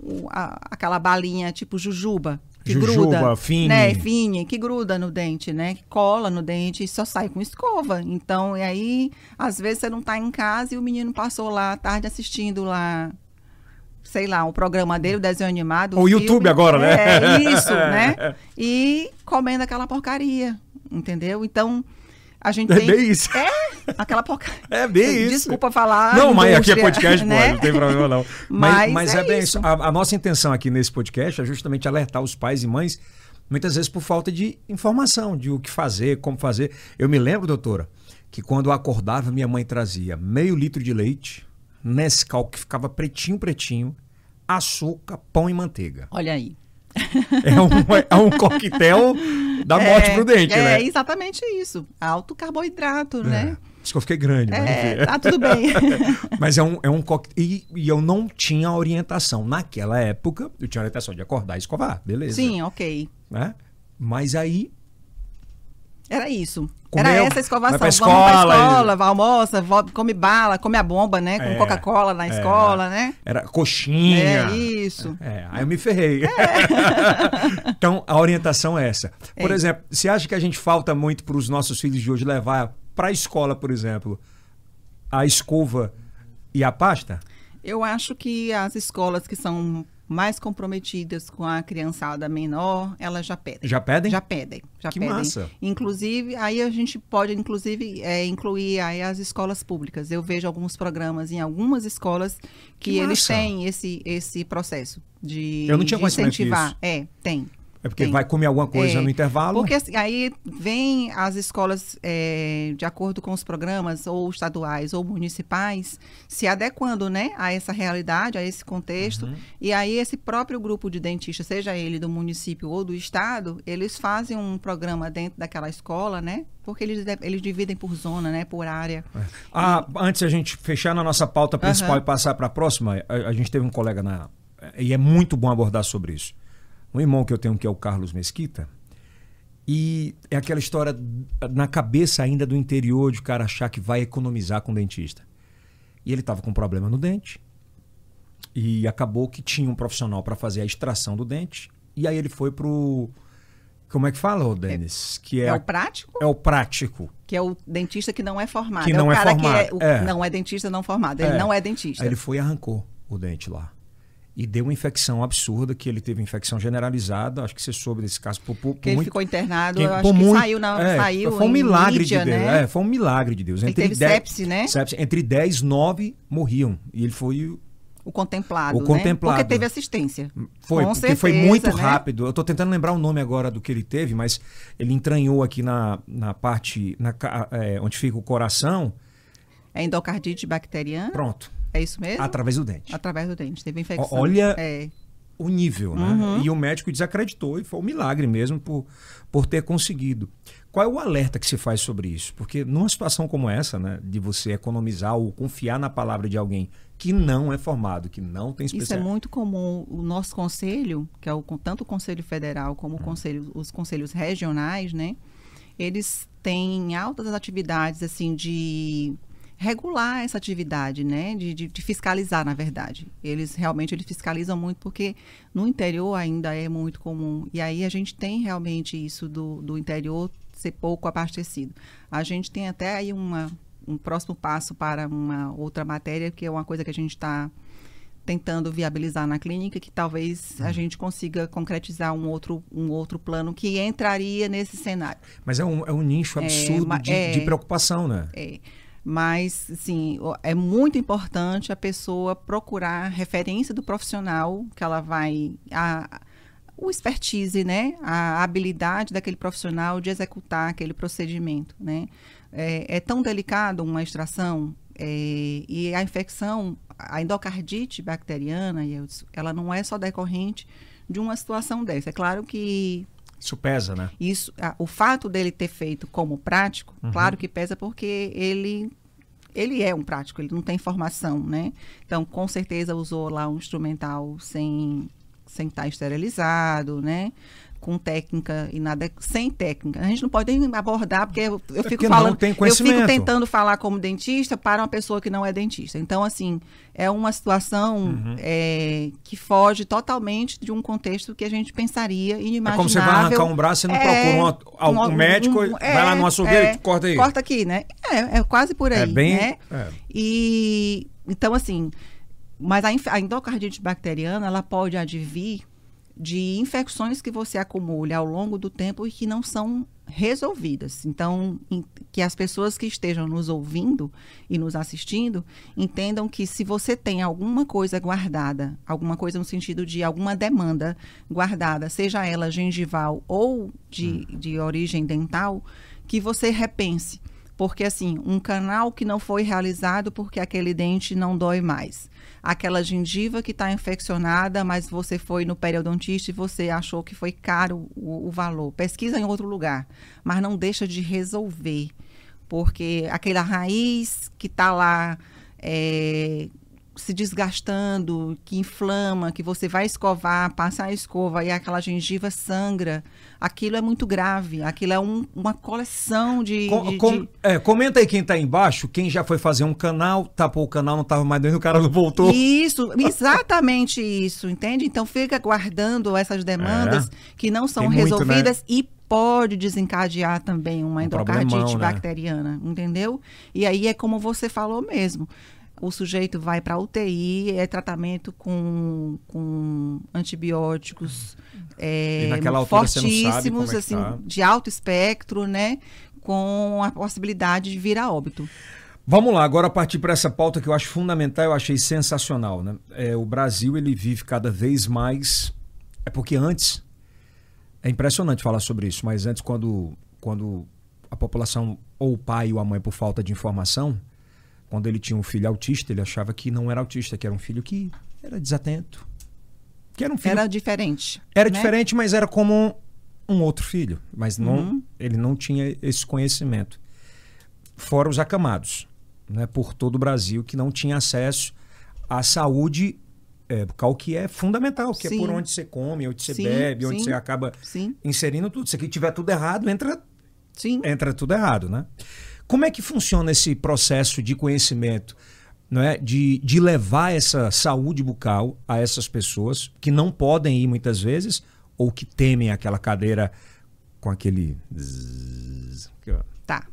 B: o, a, aquela balinha tipo jujuba que
A: Jujuba,
B: gruda,
A: fine.
B: né, fine, que gruda no dente, né, que cola no dente e só sai com escova. Então, e aí, às vezes você não está em casa e o menino passou lá à tarde assistindo lá sei lá, o programa dele, o desenho animado.
A: O, o YouTube agora, né?
B: É, isso, né? E comendo aquela porcaria, entendeu? Então, a gente
A: é
B: tem...
A: bem isso.
B: É, aquela porcaria.
A: É bem
B: isso.
A: Desculpa
B: falar.
A: Não, mas aqui é podcast, né? pô, não tem problema não.
B: mas, mas é, é, bem isso.
A: isso. A, a, nossa intenção aqui nesse podcast é justamente alertar os pais e mães, muitas vezes por falta de informação, de o que fazer, como fazer. Eu me lembro, doutora, que quando eu acordava, minha mãe trazia meio litro de leite, Nescau, que ficava pretinho, pretinho, açúcar, pão e manteiga.
B: Olha aí.
A: É um, é um coquetel da morte é, pro dente,
B: é,
A: né?
B: É exatamente isso. Alto carboidrato, é. né?
A: Acho que eu fiquei grande.
B: É, tá tudo bem.
A: mas é um, é um coquetel. E, e, eu não tinha orientação. Naquela época, eu tinha orientação de acordar e escovar, beleza.
B: Sim, ok.
A: Né? Mas aí
B: Era isso.
A: Comeu,
B: Era essa a escovação.
A: vai pra
B: Vamos pra
A: escola,
B: escola, almoça, come bala, come a bomba, né? Com
A: É,
B: Coca-Cola na
A: é.
B: escola, né?
A: Era coxinha.
B: É isso.
A: É, aí eu me ferrei. então, a orientação é essa. Por
B: É.
A: exemplo, você acha que a gente falta muito para os nossos filhos de hoje levar para a escola, por exemplo, a escova e a pasta?
B: Eu acho que as escolas que são mais comprometidas com a criançada menor, elas já pedem.
A: Já pedem?
B: Já pedem, já
A: Que
B: pedem.
A: massa.
B: Inclusive, aí a gente pode, inclusive, é, incluir aí as escolas públicas. Eu vejo alguns programas em algumas escolas que,
A: Que
B: eles têm esse, esse processo de,
A: Eu não tinha
B: de incentivar.
A: disso.
B: É, tem.
A: É porque vai comer alguma coisa
B: É,
A: no intervalo?
B: Porque assim, aí vem as escolas, é, de acordo com os programas, ou estaduais ou municipais, se adequando né, a essa realidade, a esse contexto.
A: Uhum.
B: E aí esse próprio grupo de dentistas, seja ele do município ou do estado, eles fazem um programa dentro daquela escola, né? Porque eles, eles dividem por zona, né? Por área.
A: Ah, antes a gente fechar na nossa pauta principal
B: Aham.
A: e passar para a próxima, a, a gente teve um colega na. E é muito bom abordar sobre isso. Um irmão que eu tenho que é o Carlos Mesquita. E é aquela história na cabeça ainda do interior de o cara achar que vai economizar com o dentista. E ele estava com um problema no dente. E acabou que tinha um profissional para fazer a extração do dente. E aí ele foi pro. Como é que fala, ô Denis? que
B: É,
A: é,
B: o prático,
A: é o prático.
B: que é o dentista que não é formado.
A: Que
B: é
A: não
B: o
A: é
B: cara
A: formado,
B: que é, o-
A: é.
B: não é dentista não formado. Ele
A: É.
B: não é dentista.
A: Aí ele foi e arrancou o dente lá. E deu uma infecção absurda, que ele teve infecção generalizada. Acho que você soube desse caso. Por, por,
B: que ele
A: muito-
B: ficou internado,
A: que-
B: eu acho que
A: muito-
B: saiu, na,
A: é,
B: saiu
A: Foi um milagre
B: mídia,
A: de Deus.
B: né?
A: É, foi um milagre de Deus.
B: Ele teve
A: dez-
B: sepse, né?
A: sepse, entre 10 9 morriam. E ele foi.
B: O contemplado,
A: O
B: né?
A: contemplado.
B: Porque teve assistência.
A: Foi,
B: Com
A: porque foi
B: certeza,
A: muito
B: né?
A: rápido. Eu tô tentando lembrar o nome agora do que ele teve, mas ele entranhou aqui na, na parte na, é, onde fica o coração.
B: É endocardite bacteriana?
A: Pronto.
B: É isso mesmo?
A: Através do dente.
B: Através do dente. Teve infecção.
A: olha-
B: É.
A: o nível, né?
B: Uhum.
A: E o médico desacreditou e foi um milagre mesmo por, por ter conseguido. Qual é o alerta que se faz sobre isso? Porque numa situação como essa, né, de você economizar ou confiar na palavra de alguém que não é formado, que não tem
B: Isso é muito comum. O nosso conselho, que é o, tanto o Conselho Federal como o
A: Hum.
B: conselho, os conselhos regionais, né? Eles têm altas atividades, assim, de regular essa atividade, né? De, de, de fiscalizar, na verdade. Eles realmente eles fiscalizam muito porque no interior ainda é muito comum. E aí a gente tem realmente isso do, do interior ser pouco abastecido. A gente tem até aí uma, um próximo passo para uma outra matéria, que é uma coisa que a gente está tentando viabilizar na clínica, que talvez a gente consiga concretizar um outro, um outro plano que entraria nesse cenário.
A: Mas é um, é um nicho
B: É,
A: absurdo
B: ma-
A: de,
B: é.
A: de preocupação, né?
B: É, mas, o- é muito importante a pessoa procurar referência do profissional que ela vai. A, o expertise, né? A habilidade daquele profissional de executar aquele procedimento, né? É, é tão delicado uma extração é, e a infecção, a endocardite bacteriana, ela não é só decorrente de uma situação dessa. É claro que
A: Isso pesa, né?
B: isso, a- o fato dele ter feito como prático, claro que pesa porque ele ele é um prático, ele não tem formação, né? Então, com certeza usou lá um instrumental sem sem estar esterilizado, né? Com técnica e nada sem técnica. A gente não pode nem abordar porque eu, eu fico
A: porque não
B: falando, eu fico tentando falar como dentista para uma pessoa que não é dentista. Então, assim, é uma situação
A: Uhum.
B: é, que foge totalmente de um contexto que a gente pensaria
A: É
B: inimaginável.
A: como você vai arrancar um braço, você não
B: É,
A: procura um, um,
B: um-
A: médico,
B: um-
A: vai lá
B: é,
A: no açougueiro
B: é,
A: e corta aí.
B: Corta aqui, né? É, é quase por aí,
A: é bem...
B: né?
A: é.
B: E então assim, mas a, a endocardite bacteriana ela pode advir de infecções que você acumula ao longo do tempo e que não são resolvidas. Então, que as pessoas que estejam nos ouvindo e nos assistindo entendam que se você tem alguma coisa guardada, alguma coisa no sentido de alguma demanda guardada, seja ela gengival ou de, de origem dental, que você repense. Porque, assim, um canal que não foi realizado porque aquele dente não dói mais. Aquela gengiva que está infeccionada, mas você foi no periodontista e você achou que foi caro o, o valor. Pesquisa em outro lugar, mas não deixa de resolver. Porque aquela raiz que está lá é, se desgastando, que inflama, que você vai escovar, passa a escova e aquela gengiva sangra, aquilo é muito grave. Aquilo é um, uma coleção de.
A: Com,
B: de,
A: com,
B: de...
A: É, comenta aí quem está embaixo, quem já foi fazer um canal, tapou o canal, não estava mais dentro, o cara não voltou.
B: Isso, exatamente isso, entende? Então fica guardando essas demandas é. que não são Tem resolvidas muito, né? e pode desencadear também uma um endocardite né? bacteriana, entendeu? E aí é como você falou mesmo o sujeito vai para UTI, é tratamento com, com antibióticos é, fortíssimos, é assim, tá. de alto espectro, né? Com a possibilidade de vir a óbito.
A: Vamos lá, agora partir para essa pauta que eu acho fundamental, eu achei sensacional, né? É, o Brasil ele vive cada vez mais. É porque antes é impressionante falar sobre isso, mas antes quando quando a população ou o pai ou a mãe por falta de informação quando ele tinha um filho autista, ele achava que não era autista, que era um filho que era desatento.
B: Que era um filho. Era diferente.
A: Era né? diferente, mas era como um outro filho. Mas não, uhum. ele não tinha esse conhecimento. Fora os acamados, né, por todo o Brasil, que não tinha acesso à saúde é, bucal, que é fundamental, que sim. é por onde você come, onde você sim, bebe, onde sim. você acaba inserindo tudo. Se aqui tiver tudo errado, entra, entra tudo errado, né? Como é que funciona esse processo de conhecimento, é? de, de levar essa saúde bucal a essas pessoas que não podem ir muitas vezes ou que temem aquela cadeira com aquele.
B: Tá.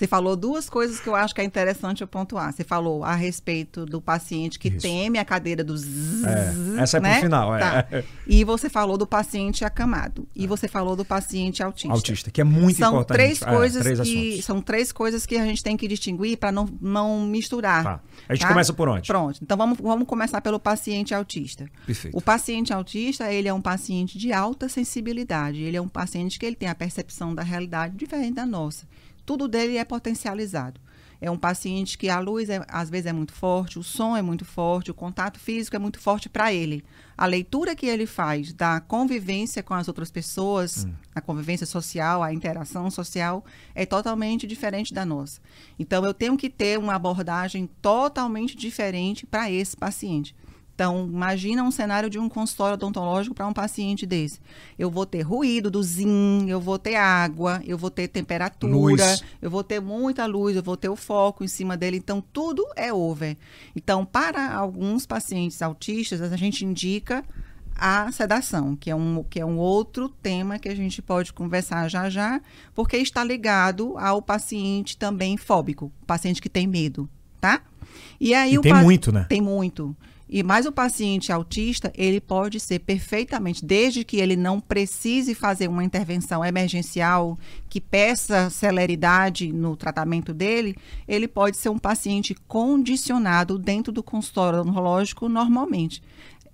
B: Você falou duas coisas que eu acho que é interessante eu pontuar. Você falou a respeito do paciente que Isso. teme a cadeira dos.
A: É, essa é né? pro final, é. Tá.
B: E você falou do paciente acamado. E você falou do paciente autista.
A: Autista, que é muito
B: são
A: importante.
B: Três é, coisas três que, são três coisas que a gente tem que distinguir para não, não misturar. Tá.
A: A gente tá? começa por onde?
B: Pronto. Então vamos, vamos começar pelo paciente autista.
A: Perfeito.
B: O paciente autista, ele é um paciente de alta sensibilidade. Ele é um paciente que ele tem a percepção da realidade diferente da nossa tudo dele é potencializado. É um paciente que a luz é, às vezes é muito forte, o som é muito forte, o contato físico é muito forte para ele. A leitura que ele faz da convivência com as outras pessoas, hum. a convivência social, a interação social, é totalmente diferente da nossa. Então, eu tenho que ter uma abordagem totalmente diferente para esse paciente. Então, imagina um cenário de um consultório odontológico para um paciente desse. Eu vou ter ruído do ZIN, eu vou ter água, eu vou ter temperatura, luz. eu vou ter muita luz, eu vou ter o foco em cima dele. Então, tudo é over. Então, para alguns pacientes autistas, a gente indica a sedação, que é, um, que é um outro tema que a gente pode conversar já já, porque está ligado ao paciente também fóbico, paciente que tem medo, tá?
A: E aí e o tem muito, né?
B: Tem muito. E mais o paciente autista, ele pode ser perfeitamente, desde que ele não precise fazer uma intervenção emergencial que peça celeridade no tratamento dele, ele pode ser um paciente condicionado dentro do consultório odontológico normalmente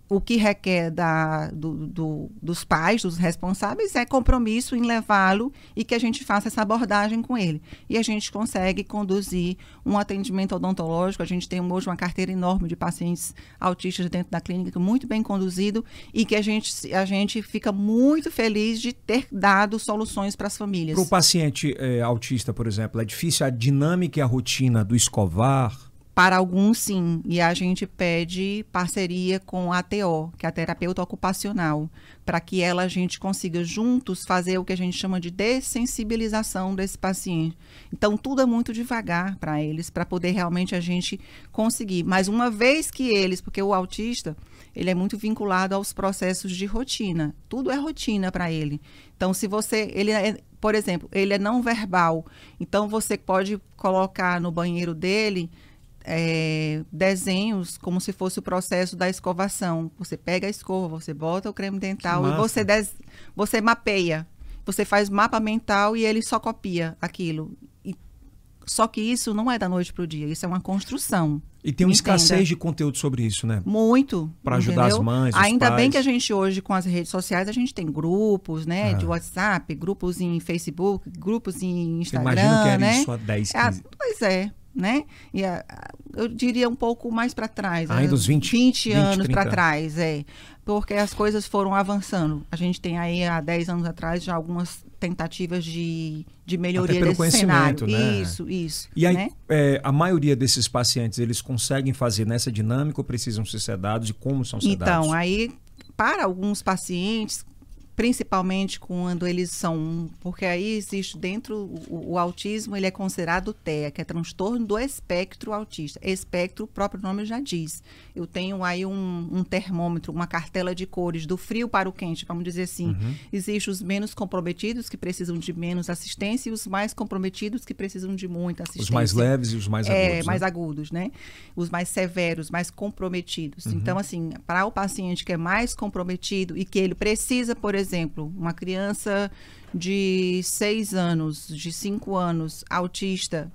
B: o que requer da, do, do, dos pais, dos responsáveis, é compromisso em levá-lo e que a gente faça essa abordagem com ele. E a gente consegue conduzir um atendimento odontológico. A gente tem hoje uma carteira enorme de pacientes autistas dentro da clínica, muito bem conduzido, e que a gente, a gente fica muito feliz de ter dado soluções para as famílias.
A: Para o paciente é, autista, por exemplo, é difícil a dinâmica e a rotina do escovar,
B: para alguns, sim. E a gente pede parceria com a ATO, que é a terapeuta ocupacional, para que ela a gente consiga juntos fazer o que a gente chama de dessensibilização desse paciente. Então, tudo é muito devagar para eles, para poder realmente a gente conseguir. Mas uma vez que eles, porque o autista, ele é muito vinculado aos processos de rotina. Tudo é rotina para ele. Então, se você, ele é, por exemplo, ele é não verbal. Então, você pode colocar no banheiro dele é, desenhos como se fosse o processo da escovação. Você pega a escova, você bota o creme dental e você, des, você mapeia. Você faz mapa mental e ele só copia aquilo. E, só que isso não é da noite para o dia, isso é uma construção.
A: E tem uma escassez de conteúdo sobre isso, né?
B: Muito.
A: Para ajudar as mães.
B: Ainda
A: pais.
B: bem que a gente hoje, com as redes sociais, a gente tem grupos, né? De WhatsApp, grupos em Facebook, grupos em Instagram. Imagina que era
A: né?
B: isso
A: há 10, 15.
B: É, pois é né? E a, eu diria um pouco mais para trás.
A: Ainda dos 20,
B: 20 anos para trás, é. Porque as coisas foram avançando. A gente tem aí há 10 anos atrás já algumas tentativas de, de melhoria
A: Até pelo
B: desse cenário.
A: Né?
B: Isso, isso.
A: E aí,
B: né?
A: é, a maioria desses pacientes, eles conseguem fazer nessa dinâmica ou precisam ser sedados e como são sedados?
B: Então, aí, para alguns pacientes, principalmente quando eles são, porque aí existe dentro o, o, autismo, ele é considerado TEA, que é transtorno do espectro autista. Espectro, o próprio nome já diz. Eu tenho aí um, um termômetro, uma cartela de cores do frio para o quente, vamos dizer assim. Uhum. Existem os menos comprometidos que precisam de menos assistência e os mais comprometidos que precisam de muita assistência.
A: Os mais leves e os mais agudos. É,
B: mais
A: né?
B: agudos, né? Os mais severos, mais comprometidos. Uhum. Então, assim, para o paciente que é mais comprometido e que ele precisa, por exemplo, exemplo, uma criança de 6 anos, de 5 anos, autista,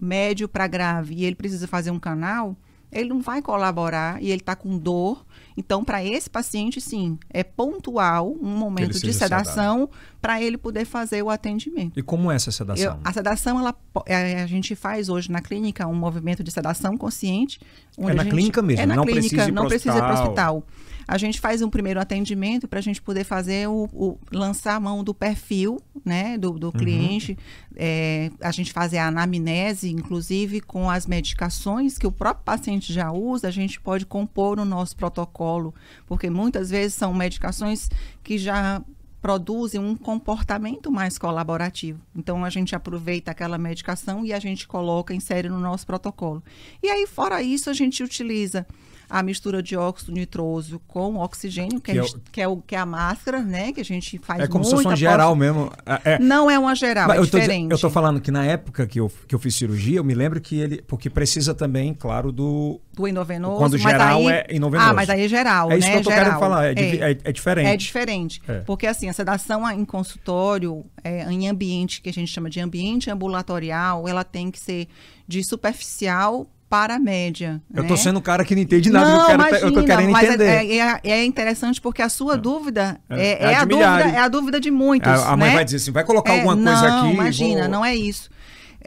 B: médio para grave, e ele precisa fazer um canal, ele não vai colaborar e ele está com dor. Então, para esse paciente, sim, é pontual um momento de sedação para ele poder fazer o atendimento.
A: E como é essa sedação?
B: Eu, a sedação, ela, é, a gente faz hoje na clínica um movimento de sedação consciente.
A: É na
B: gente,
A: clínica mesmo,
B: é na
A: não
B: clínica,
A: precisa ir
B: não precisa ir para o
A: hospital.
B: a gente faz um primeiro atendimento para a gente poder fazer o, o, lançar a mão do perfil né, do, do uhum. cliente. É, a gente faz a anamnese, inclusive com as medicações que o próprio paciente já usa, a gente pode compor no nosso protocolo, porque muitas vezes são medicações que já produzem um comportamento mais colaborativo. Então a gente aproveita aquela medicação e a gente coloca, insere no nosso protocolo. E aí, fora isso, a gente utiliza a mistura de óxido nitroso com oxigênio, que, que, é, o, que, é, o, que é a máscara, né? Que a gente faz
A: É como se fosse uma geral mesmo.
B: É, não é uma geral, é
A: eu
B: diferente.
A: Tô, eu estou falando que na época que eu, que eu fiz cirurgia, eu me lembro que ele... Porque precisa também, claro, do...
B: Do endovenoso.
A: Quando geral
B: aí,
A: é endovenoso.
B: Ah, mas aí é geral,
A: É isso
B: né?
A: que eu tô
B: geral.
A: querendo falar, é, é, é diferente.
B: É diferente. É. Porque assim, a sedação em consultório, é, em ambiente que a gente chama de ambiente ambulatorial, ela tem que ser de superficial para a média.
A: Eu
B: né?
A: tô sendo o cara que não entende nada,
B: não,
A: eu, quero,
B: imagina,
A: eu tô querendo
B: mas
A: entender.
B: É, é, é, interessante porque a sua dúvida é,
A: É,
B: é,
A: é a
B: a dúvida,
A: milhares.
B: é a dúvida de muitos.
A: A, a mãe
B: né?
A: vai dizer assim, vai colocar
B: É,
A: alguma coisa
B: não,
A: aqui.
B: Imagina,
A: vou-
B: não é isso.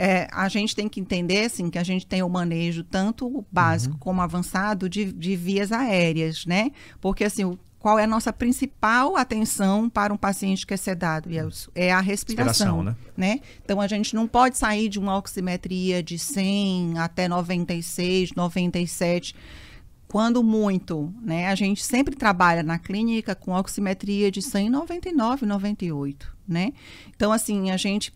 B: É, a gente tem que entender assim, que a gente tem o manejo tanto básico
A: Uhum.
B: como avançado de, de vias aéreas, né? Porque assim, o- qual é a nossa principal atenção para um paciente que é sedado? É, é a respiração,
A: Respiração, né?
B: né? Então a gente não pode sair de uma oximetria de 100 até 96, 97 quando muito, né? A gente sempre trabalha na clínica com oximetria de 100, 99, 98, né? Então, assim, a gente.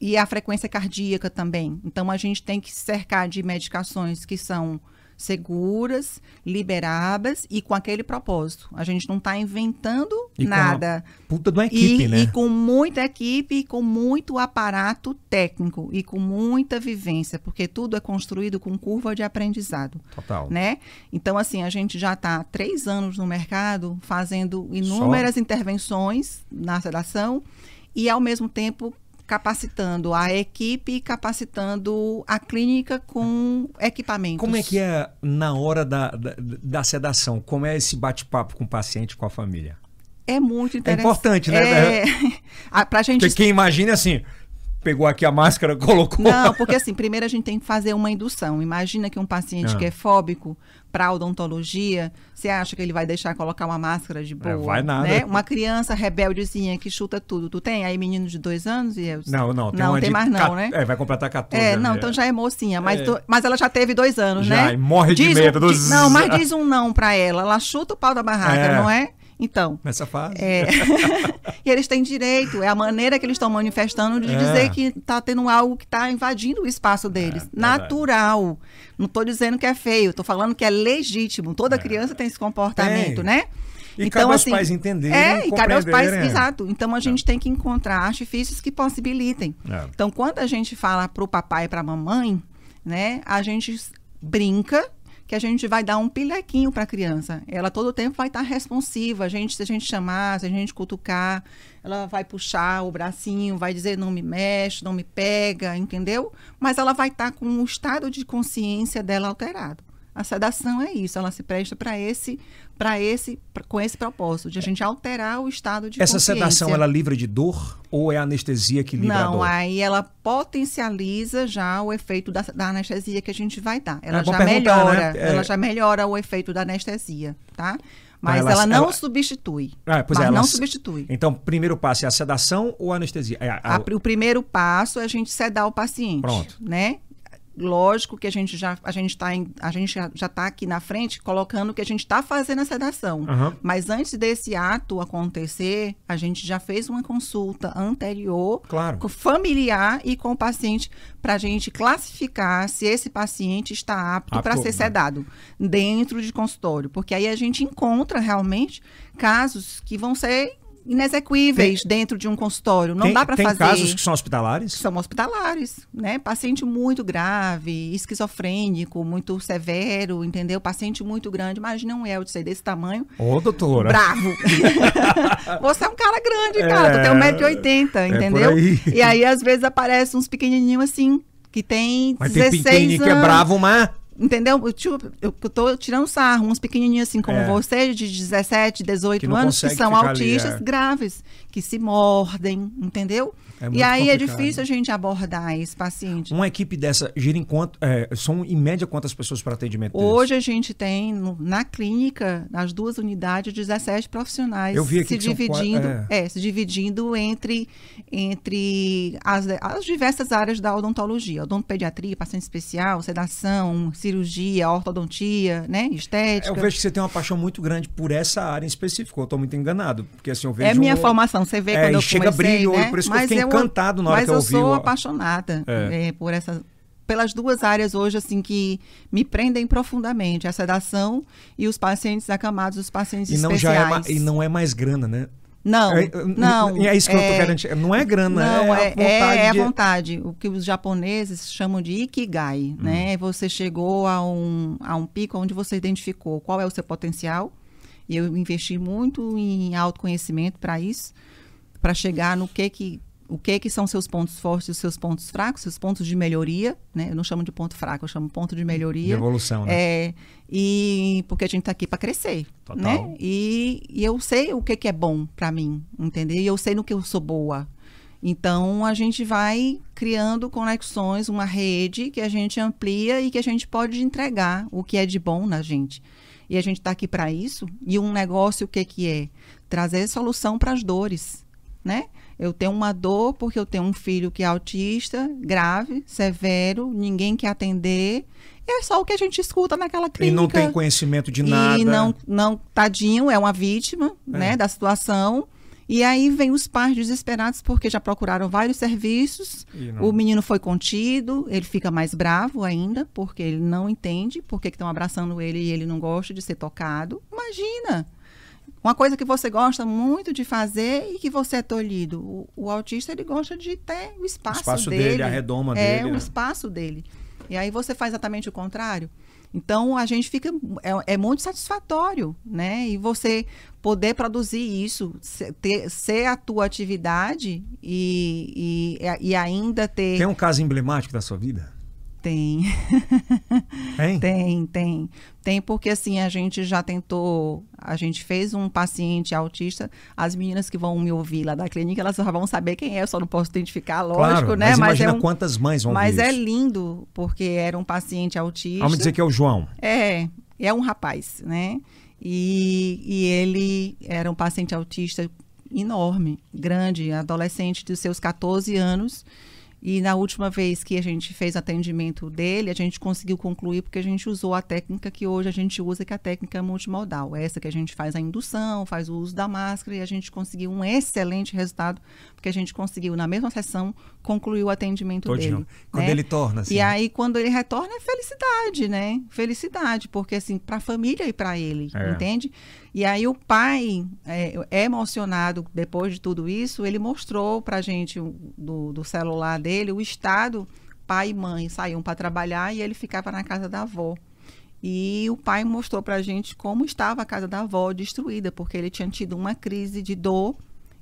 B: E a frequência cardíaca também. Então, a gente tem que se cercar de medicações que são seguras, liberadas e com aquele propósito. A gente não está inventando
A: E
B: nada.
A: Puta de uma equipe,
B: e,
A: né?
B: e com muita equipe, e com muito aparato técnico e com muita vivência, porque tudo é construído com curva de aprendizado
A: Total.
B: né? Então, assim, a gente já está há três anos no mercado fazendo inúmeras intervenções na sedação e, ao mesmo tempo, capacitando a equipe e capacitando a clínica com equipamentos.
A: Como é que é na hora da, da, da sedação? Como é esse bate-papo com o paciente, com a família?
B: É muito interessante.
A: importante, né?
B: É... a- pra gente
A: Porque quem imagina é assim, pegou aqui a máscara, colocou.
B: Não, porque assim, primeiro a gente tem que fazer uma indução. Imagina que um paciente
A: Ah.
B: que é fóbico para odontologia, você acha que ele vai deixar colocar uma máscara de boa?
A: É, vai nada.
B: Né? Uma criança rebeldezinha que chuta tudo. Tu tem aí menino de dois anos? E eu...
A: Não, não, tem
B: não tem
A: de
B: mais não,
A: ca-
B: né?
A: É, vai completar 14.
B: É,
A: né?
B: não, então já é mocinha, mas,
A: É.
B: tu- mas ela já teve dois anos,
A: Já,
B: né?
A: e morre de
B: Diz
A: medo
B: um-
A: do
B: di- Não, mas diz um não pra ela. Ela chuta o pau da barraca,
A: É.
B: não é? Então,
A: Nessa fase.
B: é. e eles têm direito, é a maneira que eles estão manifestando de
A: É.
B: dizer que está tendo algo que está invadindo o espaço deles.
A: verdade.
B: Natural. Não estou dizendo que é feio, estou falando que é legítimo. Toda criança tem esse comportamento, né?
A: E cabe aos pais entenderem,
B: É, e cabe aos pais, exato. Então a gente tem que encontrar artifícios que possibilitem.
A: É.
B: Então, quando a gente fala para o papai e para a mamãe, né, a gente brinca que a gente vai dar um pilequinho para a criança. Ela todo o tempo vai estar responsiva. A gente, se a gente chamar, se a gente cutucar, ela vai puxar o bracinho, vai dizer não me mexe, não me pega, entendeu? Mas ela vai estar com o estado de consciência dela alterado. A sedação é isso, ela se presta para esse, para esse, pra, com esse propósito de a gente alterar o estado de
A: Essa sedação ela livra de dor ou é a anestesia que livra
B: Não,
A: a dor? Não,
B: aí ela potencializa já o efeito da, da, anestesia que a gente vai dar. Ela é já melhora, né? é... ela já melhora o efeito da anestesia, tá? Mas ela, ela, não ela... substitui.
A: Ah, pois
B: mas
A: é, ela...
B: não substitui.
A: Então, primeiro passo é a sedação ou a anestesia? É, a...
B: A, o primeiro passo é a gente sedar o paciente. Pronto. Né? Lógico que a gente já a gente está a gente já está aqui na frente colocando que a gente está fazendo a sedação. Uhum. Mas antes desse ato acontecer, a gente já fez uma consulta anterior
A: claro.
B: com familiar e com o paciente para a gente classificar se esse paciente está apto, apto para ser né? sedado dentro de consultório, porque aí a gente encontra realmente casos que vão ser inexequíveis tem, dentro de um consultório. Não
A: tem,
B: dá para fazer.
A: Tem casos que são hospitalares?
B: São hospitalares, né? Paciente muito grave, esquizofrênico, muito severo, entendeu? Paciente muito grande. Imagina um Eldson desse tamanho.
A: Ô, doutora.
B: Bravo. Você é um cara grande, cara. É, tu tem 1,80m, é entendeu? Aí. E aí, às vezes, aparece uns pequenininhos assim, que tem
A: mas
B: 16
A: tem
B: anos.
A: que é bravo, mas...
B: Entendeu? Eu, tipo, eu, eu tô tirando sarro, uns pequenininhos assim como é. você, de 17, 18 que anos, que são autistas ali, é. graves, que se mordem, entendeu? É e aí é difícil a gente abordar esse paciente.
A: Uma equipe dessa gira em quanto. É, são em média quantas pessoas para atendimento?
B: Hoje a gente tem no, na clínica, nas duas unidades, 17 profissionais. Se dividindo, é. é. se dividindo entre, entre as, as diversas áreas da odontologia, odontopediatria, paciente especial, sedação, cirurgia, ortodontia, né? Estética.
A: Eu vejo que você tem uma paixão muito grande por essa área em específico. Eu estou muito enganado. Porque assim, eu vejo.
B: É minha um... formação, você vê é, quando eu
A: chega
B: comecei,
A: brilho,
B: né?
A: por isso Mas que eu fiquei encantado na hora que eu ouvi.
B: Mas eu sou apaixonada é. É, por essa pelas duas áreas hoje assim que me prendem profundamente, a sedação e os pacientes acamados, os pacientes
A: e não
B: especiais.
A: Já é, e não é mais grana, né?
B: Não, é, não.
A: É isso que é, eu tô querendo dizer. Não é grana,
B: não,
A: é,
B: é,
A: a vontade.
B: É, é a vontade. O que os japoneses chamam de ikigai, hum. né? Você chegou a um, a um pico onde você identificou qual é o seu potencial. E eu investi muito em autoconhecimento para isso, para chegar no que que o que que são seus pontos fortes os seus pontos fracos, seus pontos de melhoria, né? Eu não chamo de ponto fraco, eu chamo ponto de melhoria. De
A: evolução, né?
B: É, e porque a gente está aqui para crescer, Total. né? E, e, eu sei o que que é bom para mim, entendeu? E eu sei no que eu sou boa. Então a gente vai criando conexões, uma rede que a gente amplia e que a gente pode entregar o que é de bom na gente. E a gente está aqui para isso. E um negócio o que que é? Trazer solução para as dores, né? Eu tenho uma dor porque eu tenho um filho que é autista, grave, severo, ninguém quer atender. É só o que a gente escuta naquela clínica.
A: E não tem conhecimento de nada.
B: E não, não tadinho, é uma vítima é. né, da situação. E aí vem os pais desesperados porque já procuraram vários serviços. O menino foi contido, ele fica mais bravo ainda, porque ele não entende porque estão abraçando ele e ele não gosta de ser tocado. Imagina! Uma coisa que você gosta muito de fazer e que você é tolhido. O, o autista, ele gosta de ter o espaço, o espaço dele. dele
A: a redoma
B: é,
A: dele.
B: É, o
A: né?
B: espaço dele. E aí você faz exatamente o contrário. Então a gente fica é, é, muito satisfatório, né? E você poder produzir isso, ser, ter, ser a tua atividade e, e, e ainda ter.
A: Tem um caso emblemático da sua vida?
B: Tem.
A: Tem?
B: tem, tem. Tem porque assim, a gente já tentou, a gente fez um paciente autista, as meninas que vão me ouvir lá da clínica, elas já vão saber quem é, eu só não posso identificar, lógico,
A: claro,
B: né?
A: Mas,
B: mas
A: imagina
B: é um,
A: quantas mães vão
B: Mas
A: é
B: lindo, porque era um paciente autista.
A: Vamos dizer que é o João.
B: É, é um rapaz, né? E, e ele era um paciente autista enorme, grande, adolescente dos seus 14 anos e na última vez que a gente fez atendimento dele, a gente conseguiu concluir porque a gente usou a técnica que hoje a gente usa, que é a técnica multimodal. Essa que a gente faz a indução, faz o uso da máscara e a gente conseguiu um excelente resultado, porque a gente conseguiu, na mesma sessão, concluir o atendimento Todinho. dele.
A: Quando
B: né?
A: ele torna, assim.
B: E aí, quando ele retorna, é felicidade, né? Felicidade, porque assim, para a família e para ele, é. entende? E aí o pai, é, emocionado depois de tudo isso, ele mostrou para gente do, do celular dele o estado, pai e mãe saíam para trabalhar e ele ficava na casa da avó. E o pai mostrou para gente como estava a casa da avó destruída, porque ele tinha tido uma crise de dor,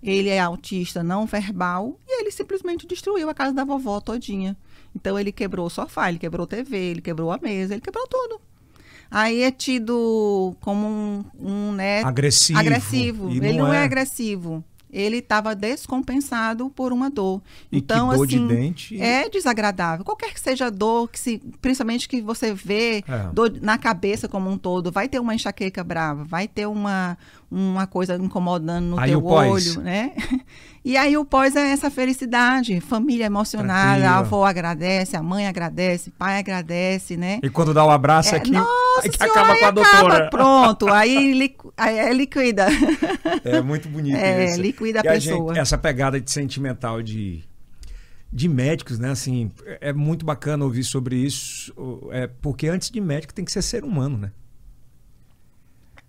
B: ele é autista não verbal, e ele simplesmente destruiu a casa da vovó todinha. Então ele quebrou o sofá, ele quebrou a TV, ele quebrou a mesa, ele quebrou tudo. Aí é tido como um, um né,
A: agressivo.
B: agressivo. Ele não, não é. é agressivo ele estava descompensado por uma dor.
A: E então, dor assim, de dente...
B: é desagradável. Qualquer que seja a dor, que se, principalmente que você vê é. dor na cabeça como um todo, vai ter uma enxaqueca brava, vai ter uma, uma coisa incomodando no Aí teu olho, né? E aí o pós é essa felicidade, família emocionada, a avó agradece, a mãe agradece, pai agradece, né?
A: E quando dá o um abraço
B: é,
A: aqui,
B: nossa,
A: que
B: senhora, acaba com a doutora. pronto, aí, li, aí é liquida.
A: É muito bonito
B: é, isso. liquida a e pessoa.
A: A gente, essa pegada de sentimental de de médicos, né? Assim, é muito bacana ouvir sobre isso, é porque antes de médico tem que ser ser humano, né?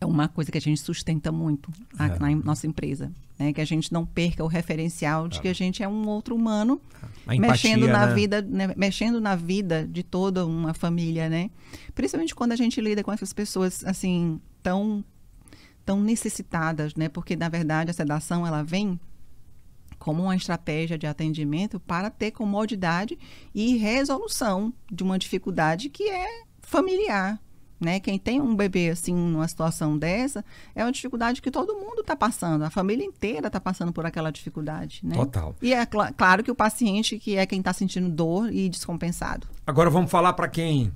B: É uma coisa que a gente sustenta muito é. na nossa empresa. Né? Que a gente não perca o referencial de é. que a gente é um outro humano empatia, mexendo na né? vida, né? mexendo na vida de toda uma família, né? Principalmente quando a gente lida com essas pessoas assim tão tão necessitadas, né? Porque na verdade a sedação ela vem como uma estratégia de atendimento para ter comodidade e resolução de uma dificuldade que é familiar, né? Quem tem um bebê assim numa situação dessa é uma dificuldade que todo mundo está passando, a família inteira está passando por aquela dificuldade, né?
A: Total.
B: E é cl claro que o paciente que é quem está sentindo dor e descompensado.
A: Agora vamos falar para quem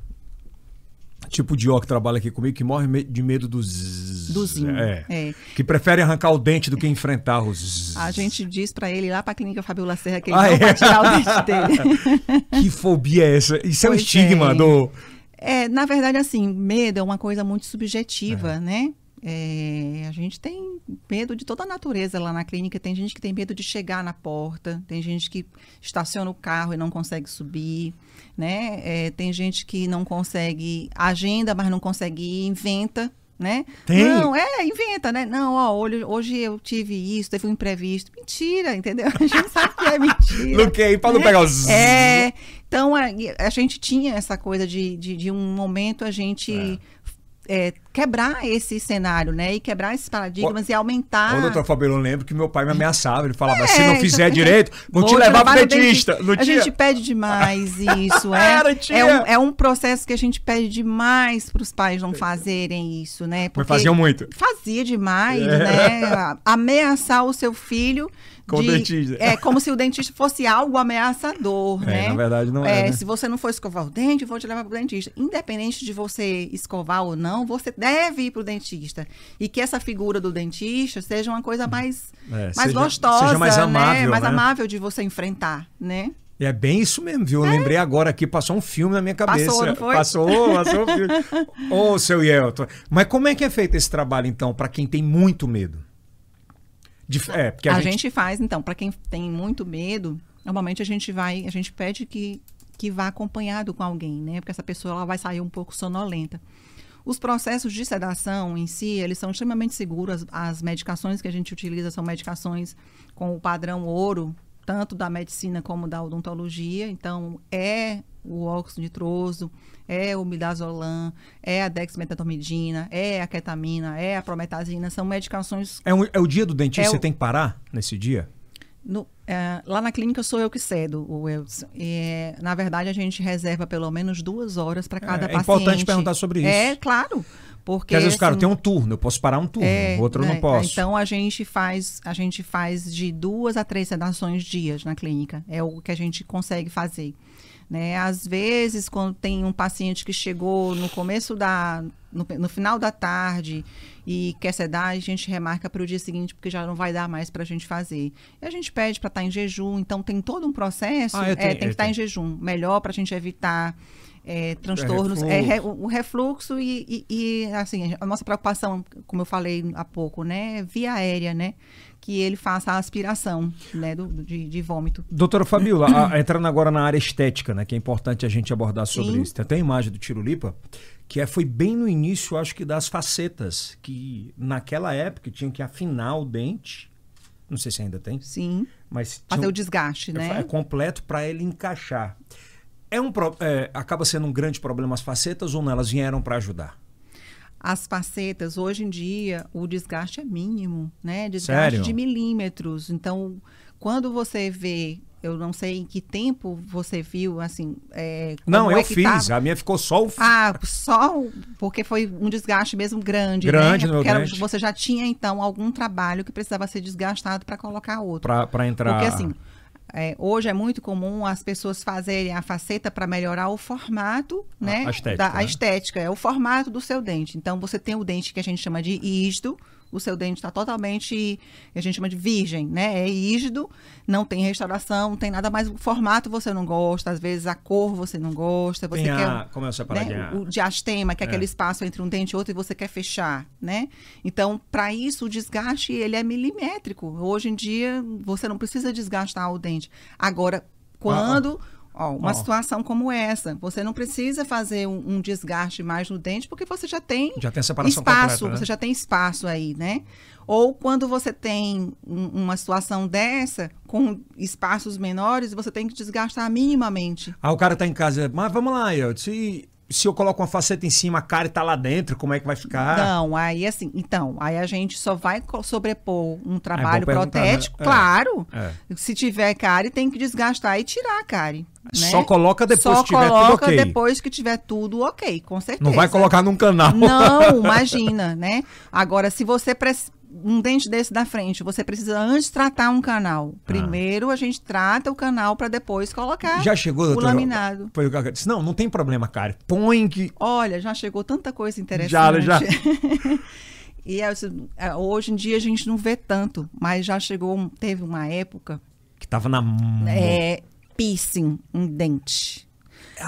A: tipo de ó que trabalha aqui comigo que morre de medo dos
B: do zinho,
A: é, é. que prefere arrancar o dente do que enfrentar os
B: a gente diz para ele lá para a clínica Fabiola Serra que ele ah, não é? vai tirar o dente dele
A: que fobia é essa isso é um estigma é. do
B: é, na verdade, assim, medo é uma coisa muito subjetiva, é. né? É, a gente tem medo de toda a natureza lá na clínica. Tem gente que tem medo de chegar na porta, tem gente que estaciona o carro e não consegue subir, né? É, tem gente que não consegue agenda, mas não consegue ir, inventa né?
A: Tem?
B: Não, é, inventa, né? Não, ó, hoje, eu tive isso, teve um imprevisto. Mentira, entendeu? A gente sabe que é mentira.
A: Luquei, para não pegar os...
B: É, então a, a, gente tinha essa coisa de, de, de um momento a gente... É é, quebrar esse cenário, né? E quebrar esses paradigmas o, e aumentar.
A: Ô, doutor Fabio, eu lembro que meu pai me ameaçava. Ele falava: é, se não fizer direito, vou, te levar pro dentista.
B: a gente pede demais isso. É, é, um, é um processo que a gente pede demais para os pais não fazerem isso, né?
A: Porque Mas faziam muito.
B: Fazia demais, é. né? Ameaçar o seu filho
A: com de, o dentista.
B: É como se o dentista fosse algo ameaçador,
A: é,
B: né?
A: Na verdade, não é.
B: é
A: né?
B: Se você não for escovar o dente, eu vou te levar para o dentista. Independente de você escovar ou não, você deve ir para o dentista. E que essa figura do dentista seja uma coisa mais, é, mais seja, gostosa, seja mais né? amável, né? mais né? amável de você enfrentar, né?
A: É bem isso mesmo, viu? Eu é. lembrei agora aqui, passou um filme na minha cabeça.
B: Passou, não foi?
A: Passou, passou um filme. Ô, oh, seu Yelton. Mas como é que é feito esse trabalho, então, para quem tem muito medo?
B: De, é, porque a, a gente... gente... faz, então, para quem tem muito medo, normalmente a gente vai, a gente pede que, que vá acompanhado com alguém, né? Porque essa pessoa ela vai sair um pouco sonolenta. Os processos de sedação em si, eles são extremamente seguros. As, as medicações que a gente utiliza são medicações com o padrão ouro, tanto da medicina como da odontologia. Então, é o óxido nitroso, é o midazolam, é a dexmedetomidina, é a ketamina, é a prometazina, são medicações...
A: É, um, é o dia do dentista, é você o... tem que parar nesse dia?
B: No, é, lá na clínica sou eu que cedo, o Elson. É, na verdade, a gente reserva pelo menos duas horas para cada é, paciente.
A: É importante perguntar sobre isso.
B: É, claro. Porque,
A: Porque às vezes, assim, cara, tem um turno, eu posso parar um turno, é, o outro eu não né, posso.
B: Então a gente faz, a gente faz de duas a três sedações dias na clínica. É o que a gente consegue fazer. Né? Às vezes, quando tem um paciente que chegou no começo da. no, no final da tarde e quer sedar, a gente remarca para o dia seguinte, porque já não vai dar mais para a gente fazer. E a gente pede para estar tá em jejum, então tem todo um processo, ah, é, tenho, tem que estar tá em jejum. Melhor para a gente evitar é, transtornos, é, refluxo. é, o refluxo e, e, e, assim, a nossa preocupação, como eu falei há pouco, né, via aérea, né, que ele faça a aspiração, né, do, de, de vômito.
A: Doutora Fabiola, a, entrando agora na área estética, né, que é importante a gente abordar sobre Sim. isso. Tem até a imagem do Tirulipa, que é, foi bem no início, acho que das facetas, que naquela época tinha que afinar o dente, não sei se ainda tem.
B: Sim.
A: Mas
B: fazer o desgaste, né?
A: É completo para ele encaixar. É um, é, acaba sendo um grande problema as facetas ou não? Elas vieram para ajudar?
B: As facetas, hoje em dia, o desgaste é mínimo, né? Desgaste
A: Sério?
B: de milímetros. Então, quando você vê eu não sei em que tempo você viu, assim. É,
A: não,
B: é
A: eu fiz. A minha ficou só o.
B: Ah, só porque foi um desgaste mesmo grande.
A: Grande,
B: né?
A: Porque
B: era, você já tinha, então, algum trabalho que precisava ser desgastado para colocar outro.
A: Para entrar.
B: Porque, assim. É, hoje é muito comum as pessoas fazerem a faceta para melhorar o formato, né?
A: A estética.
B: Da, a
A: né?
B: estética, é o formato do seu dente. Então, você tem o dente que a gente chama de ígido, o seu dente está totalmente, a gente chama de virgem, né? É rígido, não tem restauração, não tem nada mais. O formato você não gosta, às vezes a cor você não gosta. Você
A: tem
B: quer.
A: A, como é
B: né? O diastema, que é, é, aquele espaço entre um dente e outro, e você quer fechar, né? Então, para isso, o desgaste ele é milimétrico. Hoje em dia, você não precisa desgastar o dente. Agora, quando. Ah, ah Ó, uma oh. situação como essa, você não precisa fazer um, um, desgaste mais no dente, porque você já tem,
A: já tem separação
B: espaço,
A: completa, né?
B: você já tem espaço aí, né? Ou quando você tem um, uma situação dessa, com espaços menores, você tem que desgastar minimamente.
A: Ah, o cara tá em casa, mas vamos lá, eu se se eu coloco uma faceta em cima, a cara está lá dentro, como é que vai ficar?
B: Não, aí assim, então, aí a gente só vai sobrepor um trabalho é protético, né? claro. É. Se tiver cárie, tem que desgastar e tirar a cárie. Né?
A: Só coloca depois
B: Só
A: que tiver
B: tudo
A: ok.
B: depois que tiver tudo ok, com certeza.
A: Não vai colocar num canal.
B: Não, imagina, né? Agora, se você um dente desse da frente, você precisa antes tratar um canal. Ah. Primeiro ah. a gente trata o canal para depois colocar
A: já chegou,
B: o
A: doutora,
B: laminado.
A: Foi o que eu disse. Não, não tem problema, cara. Põe que.
B: Olha, já chegou tanta coisa interessante.
A: Já, já.
B: e é, hoje em dia a gente não vê tanto, mas já chegou, teve uma época
A: que tava na
B: é, piercing um dente.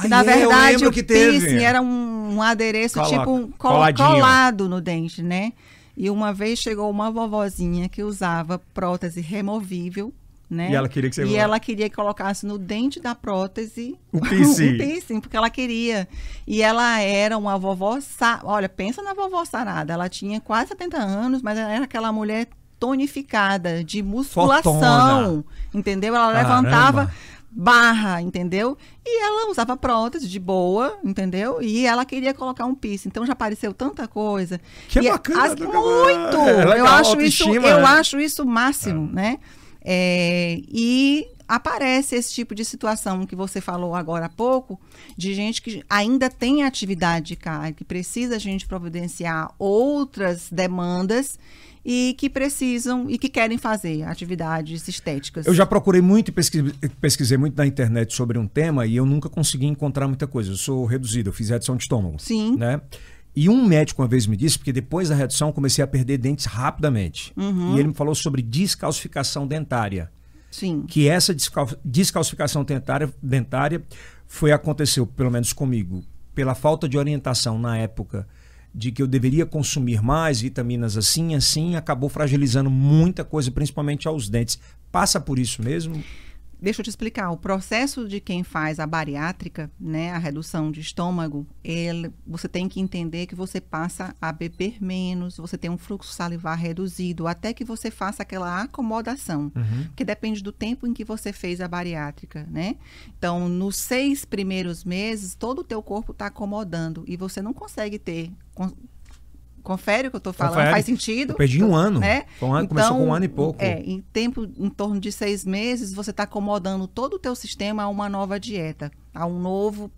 B: Que, na é, verdade, o piercing era um, um adereço Colo tipo col colado no dente, né? E uma vez chegou uma vovozinha que usava prótese removível, né?
A: E ela queria que você
B: E ela queria que colocasse no dente da prótese
A: o piercing.
B: o piercing, porque ela queria. E ela era uma vovó, sa... olha, pensa na vovó sarada. Ela tinha quase 70 anos, mas ela era aquela mulher tonificada, de musculação, entendeu? Ela Caramba. levantava barra, entendeu? E ela usava prótese de boa, entendeu? E ela queria colocar um piercing. Então já apareceu tanta coisa.
A: Que
B: e
A: bacana.
B: As, muito! É eu acho isso, eu né? acho isso máximo, é. né? É, e aparece esse tipo de situação que você falou agora há pouco, de gente que ainda tem atividade de carga, que precisa a gente providenciar outras demandas e que precisam e que querem fazer atividades estéticas.
A: Eu já procurei muito e pesquisei, pesquisei, muito na internet sobre um tema e eu nunca consegui encontrar muita coisa. Eu sou reduzido, eu fiz redução de estômago.
B: Sim.
A: Né? E um médico uma vez me disse, porque depois da redução comecei a perder dentes rapidamente.
B: Uhum.
A: E ele me falou sobre descalcificação dentária.
B: Sim.
A: Que essa descal descalcificação dentária, dentária foi aconteceu, pelo menos comigo, pela falta de orientação na época de que eu deveria consumir mais vitaminas assim, assim, acabou fragilizando muita coisa, principalmente aos dentes. Passa por isso mesmo?
B: Deixa eu te explicar. O processo de quem faz a bariátrica, né, a redução de estômago, ele, você tem que entender que você passa a beber menos, você tem um fluxo salivar reduzido, até que você faça aquela acomodação,
A: uhum.
B: que depende do tempo em que você fez a bariátrica, né? Então, nos seis primeiros meses, todo o teu corpo está acomodando e você não consegue ter Confere o que eu estou falando, Confere. faz sentido.
A: Eu perdi um ano.
B: Né?
A: Um ano então, começou com um ano e pouco.
B: É, em tempo, em torno de seis meses, você está acomodando todo o teu sistema a uma nova dieta, a um novo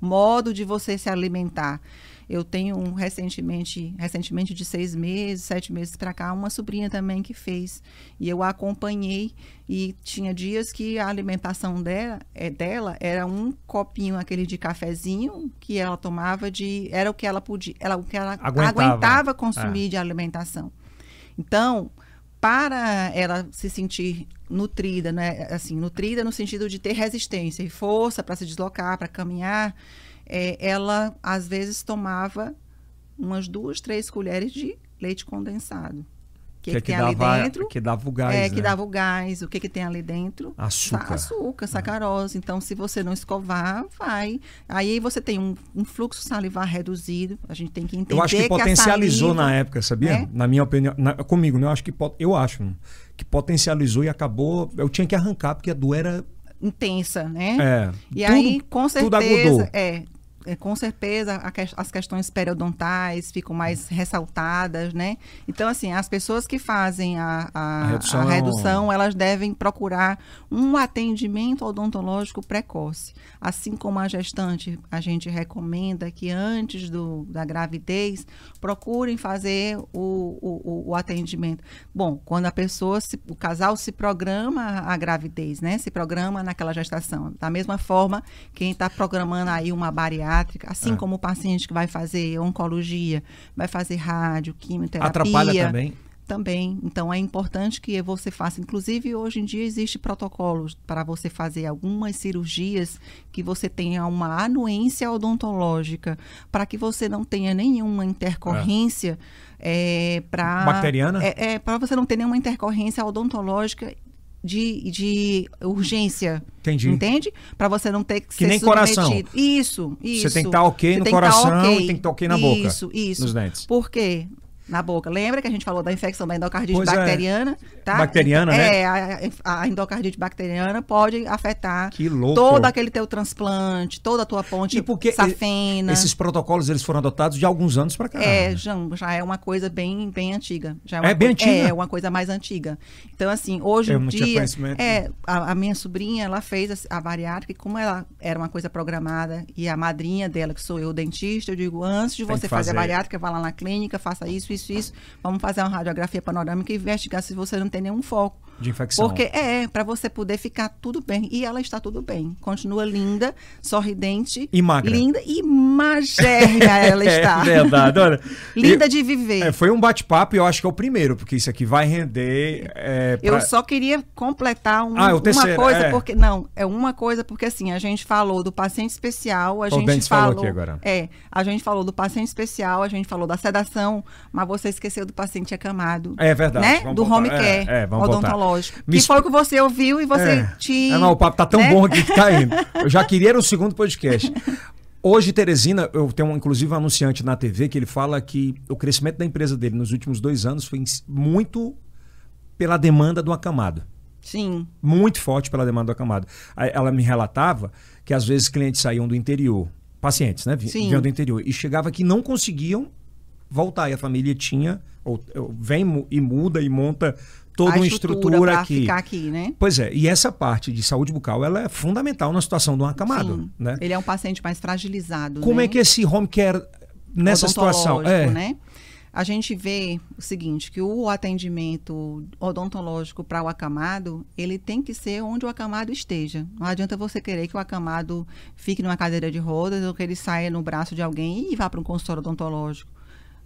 B: modo de você se alimentar. Eu tenho um recentemente, recentemente de seis meses, sete meses para cá, uma sobrinha também que fez. E eu a acompanhei e tinha dias que a alimentação dela, é, dela era um copinho aquele de cafezinho que ela tomava de era o que ela podia, ela o que ela
A: aguentava,
B: aguentava consumir é. de alimentação. Então, para ela se sentir nutrida, né? Assim, nutrida no sentido de ter resistência e força para se deslocar, para caminhar, é, ela às vezes tomava umas duas, três colheres de leite condensado.
A: Que, que, é que tem dava, ali dentro? Que dava o gás.
B: É,
A: né?
B: que dava o gás. O que, que tem ali dentro?
A: Açúcar.
B: Açúcar, sacarose. Então, se você não escovar, vai. Aí você tem um, um, fluxo salivar reduzido. A gente tem que entender.
A: Eu acho que, potencializou saliva, na época, sabia? É? Na minha opinião, na, comigo, né? Eu acho que eu acho que potencializou e acabou. Eu tinha que arrancar, porque a dor era
B: intensa, né?
A: É.
B: E tudo, aí, com certeza, é, é, com certeza as questões periodontais ficam mais ressaltadas, né? Então, assim, as pessoas que fazem a, a, a, redução... a redução, elas devem procurar um atendimento odontológico precoce. Assim como a gestante, a gente recomenda que antes do, da gravidez procurem fazer o, o, o atendimento. Bom, quando a pessoa, se, o casal se programa a gravidez, né? Se programa naquela gestação. Da mesma forma, quem está programando aí uma bariátrica, assim é. como o paciente que vai fazer oncologia, vai fazer rádio, quimioterapia.
A: Atrapalha também.
B: Também. Então é importante que você faça. Inclusive, hoje em dia existe protocolos para você fazer algumas cirurgias que você tenha uma anuência odontológica, para que você não tenha nenhuma intercorrência. É. É, para
A: bacteriana
B: é, é para você não ter nenhuma intercorrência odontológica de, de urgência.
A: Entendi.
B: Entende? Para você não ter que, que
A: ser nem submetido. coração.
B: Isso, isso.
A: Você tem que estar tá ok você no coração tá okay. e tem que estar tá ok na boca.
B: Isso, isso.
A: Nos dentes.
B: Por quê? Na boca. Lembra que a gente falou da infecção da endocardite pois é. bacteriana? É. Tá?
A: Bacteriana,
B: é,
A: né?
B: É, a, a, endocardite bacteriana pode afetar
A: que louco.
B: todo aquele teu transplante, toda a tua ponte
A: e porque safena. Esses protocolos eles foram adotados de alguns anos para cá.
B: É, já, já é uma coisa bem, bem antiga. Já
A: é, é bem antiga?
B: É, uma coisa mais antiga. Então, assim, hoje em dia... É, a, a, minha sobrinha, ela fez a, a bariátrica e como ela era uma coisa programada e a madrinha dela, que sou eu, dentista, eu digo, antes de você fazer. fazer a bariátrica, vá lá na clínica, faça isso, isso, isso. Vamos fazer uma radiografia panorâmica e investigar se você não tem nenhum foco.
A: De infecção.
B: Porque é, para você poder ficar tudo bem. E ela está tudo bem. Continua linda, sorridente.
A: E magra.
B: Linda e magérrima ela é está.
A: É verdade. Olha,
B: linda eu, de viver.
A: É, foi um bate-papo e eu acho que é o primeiro, porque isso aqui vai render. É,
B: pra... Eu só queria completar um, ah, terceiro, uma coisa, é. porque. Não, é uma coisa, porque assim, a gente falou do paciente especial, a gente
A: o
B: falou.
A: falou aqui agora.
B: É, a gente falou do paciente especial, a gente falou da sedação, mas você esqueceu do paciente acamado.
A: É verdade.
B: Né? do
A: voltar.
B: home care
A: é, é, vamos
B: odontológico. Me... Que foi o que você ouviu e você
A: é.
B: te.
A: É, não, o papo tá tão né? bom aqui que tá indo. Eu já queria o segundo podcast. Hoje, Teresina, eu tenho inclusive um anunciante na TV que ele fala que o crescimento da empresa dele nos últimos dois anos foi muito pela demanda do acamado.
B: Sim.
A: Muito forte pela demanda do acamado. Ela me relatava que às vezes clientes saíam do interior, pacientes, né? Vinham do interior, e chegava que não conseguiam voltar. E a família tinha, ou, ou vem e muda e monta toda a uma estrutura, estrutura aqui.
B: Ficar aqui, né?
A: Pois é, e essa parte de saúde bucal ela é fundamental na situação do acamado, Sim, né?
B: Ele é um paciente mais fragilizado,
A: Como
B: né?
A: é que esse home care nessa situação é,
B: né? A gente vê o seguinte, que o atendimento odontológico para o acamado, ele tem que ser onde o acamado esteja. Não adianta você querer que o acamado fique numa cadeira de rodas ou que ele saia no braço de alguém e vá para um consultório odontológico.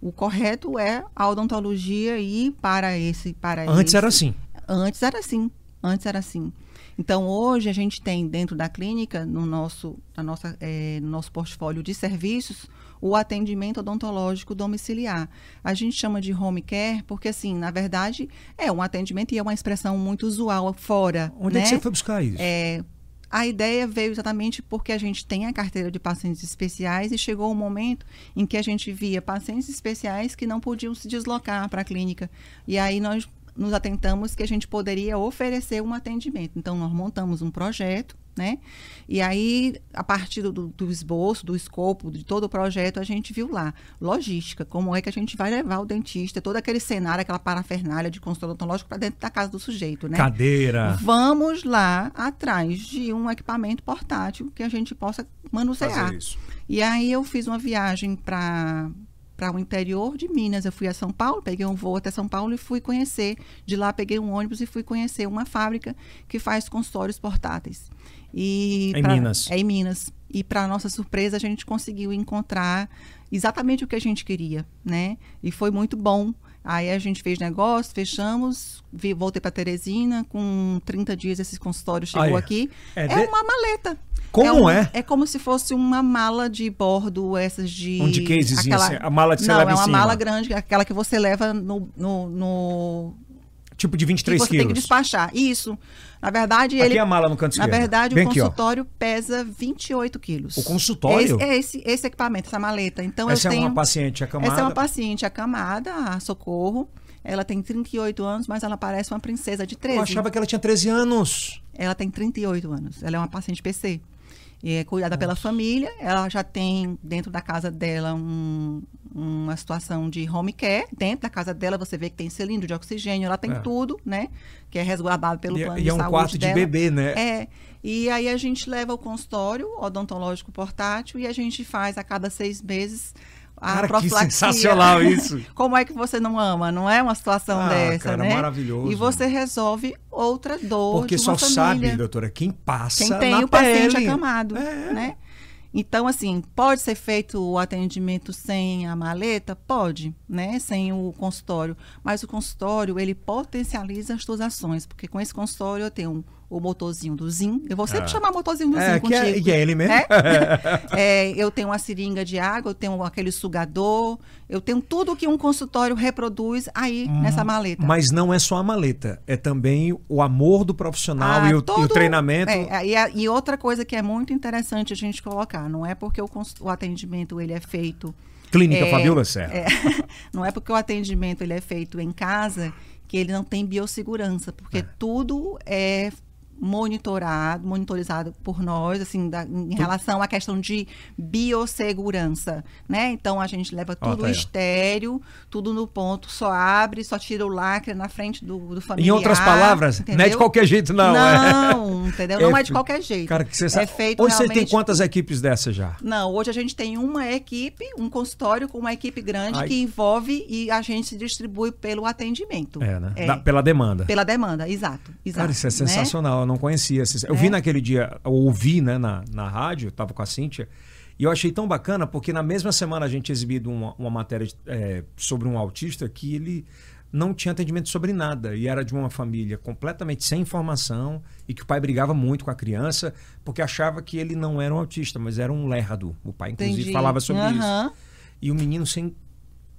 B: O correto é a odontologia ir para esse. Para
A: Antes
B: esse.
A: era assim.
B: Antes era assim. Antes era assim. Então, hoje a gente tem dentro da clínica, no nosso, na nossa, é, no nosso portfólio de serviços, o atendimento odontológico domiciliar. A gente chama de home care porque, assim, na verdade, é um atendimento e é uma expressão muito usual fora.
A: Onde
B: né?
A: é que você foi buscar isso?
B: É, a ideia veio exatamente porque a gente tem a carteira de pacientes especiais e chegou o um momento em que a gente via pacientes especiais que não podiam se deslocar para a clínica. E aí nós nos atentamos que a gente poderia oferecer um atendimento. Então, nós montamos um projeto né? E aí, a partir do, do, esboço, do escopo, de todo o projeto, a gente viu lá, logística, como é que a gente vai levar o dentista, todo aquele cenário, aquela parafernália de consultório odontológico para dentro da casa do sujeito, né?
A: Cadeira.
B: Vamos lá atrás de um equipamento portátil que a gente possa manusear. E aí eu fiz uma viagem para para o interior de Minas. Eu fui a São Paulo, peguei um voo até São Paulo e fui conhecer. De lá peguei um ônibus e fui conhecer uma fábrica que faz consultórios portáteis.
A: E é em pra, Minas.
B: É em Minas. E para nossa surpresa a gente conseguiu encontrar exatamente o que a gente queria, né? E foi muito bom. Aí a gente fez negócio, fechamos, vi, voltei para Teresina, com 30 dias esse consultório chegou aqui. É, é de... uma maleta.
A: Como é, um,
B: é? É como se fosse uma mala de bordo, essas de.
A: Um de cases, aquela... assim, a mala que você
B: Não,
A: leva
B: é
A: uma
B: mala grande, aquela que você leva no, no, no
A: Tipo de 23
B: que você
A: quilos.
B: tem que despachar. Isso. Na verdade,
A: aqui
B: ele.
A: é a mala no canto
B: Na
A: esquerdo.
B: verdade,
A: Bem
B: o consultório aqui, pesa 28 quilos.
A: O consultório?
B: Esse, é esse, esse equipamento, essa maleta. Então,
A: essa
B: eu tenho,
A: é uma paciente acamada?
B: Essa é uma paciente acamada, a Socorro. Ela tem 38 anos, mas ela parece uma princesa de 13.
A: Eu achava que ela tinha 13 anos.
B: Ela tem 38 anos. Ela é uma paciente PC. É cuidada pela família. Ela já tem dentro da casa dela um, uma situação de home care. Dentro da casa dela você vê que tem cilindro de oxigênio, ela tem é. tudo, né? Que é resguardado pelo
A: e, é,
B: plano
A: e
B: de
A: é um
B: saúde
A: quarto
B: dela.
A: de bebê, né?
B: É. E aí a gente leva o consultório odontológico portátil e a gente faz a cada seis meses a
A: Cara,
B: profilaxia.
A: que sensacional isso.
B: Como é que você não ama? Não é uma situação
A: ah,
B: dessa,
A: cara,
B: né?
A: maravilhoso.
B: E você resolve outra dor
A: Porque só
B: família.
A: sabe, doutora, quem passa
B: Quem tem o paciente
A: pele.
B: acamado,
A: É.
B: né? Então, assim, pode ser feito o atendimento sem a maleta? Pode, né? Sem o consultório. Mas o consultório, ele potencializa as suas ações. Porque com esse consultório eu tenho o motorzinho do Zin. Eu vou sempre
A: Ah.
B: chamar motorzinho do
A: É,
B: Zin
A: que é,
B: contigo.
A: que é ele mesmo.
B: É? É, eu tenho uma seringa de água, eu tenho aquele sugador, eu tenho tudo que um consultório reproduz aí nessa maleta.
A: Mas não é só a maleta, é também o amor do profissional
B: Ah,
A: e, o, e o
B: todo-
A: treinamento.
B: é, e, a- e outra coisa que é muito interessante a gente colocar, não é porque o, o atendimento ele é feito
A: Clínica
B: É,
A: Fabiola Serra.
B: é, não é porque o atendimento ele é feito em casa que ele não tem biossegurança, porque tudo é monitorado, monitorizado por nós, assim, da- em relação à questão de biossegurança, né? Então a gente leva tudo
A: tá
B: estéreo, tudo no ponto, só abre, só tira o lacre na frente do, do familiar.
A: Em outras palavras, não é de
B: entendeu?
A: qualquer jeito, não. é.
B: Não, entendeu? Não é de qualquer jeito.
A: Cara, que você
B: É
A: sabe.
B: feito
A: Hoje você tem
B: realmente-
A: quantas equipes dessa já?
B: Não, hoje a gente tem uma equipe, um consultório com uma equipe grande
A: Ai.
B: que envolve e a gente se distribui pelo atendimento.
A: É, né?
B: É,
A: Da- pela demanda.
B: pela demanda, exato. exato
A: Cara, isso é
B: né?
A: sensacional, eu não conhecia. Eu
B: É.
A: vi naquele dia, ouvi né, na, na rádio, eu tava com a Cíntia, e eu achei tão bacana, porque na mesma semana a gente exibido uma, uma matéria é, sobre um autista que ele não tinha atendimento sobre nada, e era de uma família completamente sem informação, e que o pai brigava muito com a criança, porque achava que ele não era um autista, mas era um lerdo. O pai, inclusive,
B: Entendi.
A: falava sobre isso.
B: Aham.
A: E o menino sem,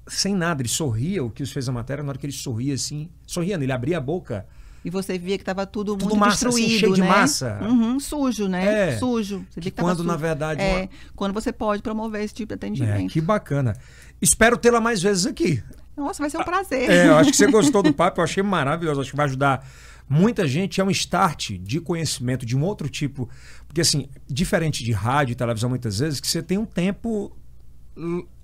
A: sem nada, ele sorria, o que fez a matéria, na hora que ele sorria assim, sorriando, ele abria a boca.
B: E você via que estava tudo,
A: Tudo
B: muito
A: massa, assim,
B: destruído,
A: cheio de
B: né?
A: massa.
B: Uhum, sujo, né?
A: É.
B: Sujo. Você
A: Que
B: que
A: quando, na
B: sujo.
A: verdade,
B: É,
A: uma-
B: quando você pode promover esse tipo de
A: É,
B: atendimento.
A: que bacana. Espero tê-la mais vezes aqui.
B: Nossa, vai ser um prazer.
A: É, eu acho que você gostou do papo, eu achei maravilhoso. Acho que vai ajudar muita gente. É um start de conhecimento de um outro tipo. Porque, assim, diferente de rádio e televisão, muitas vezes, que você tem um tempo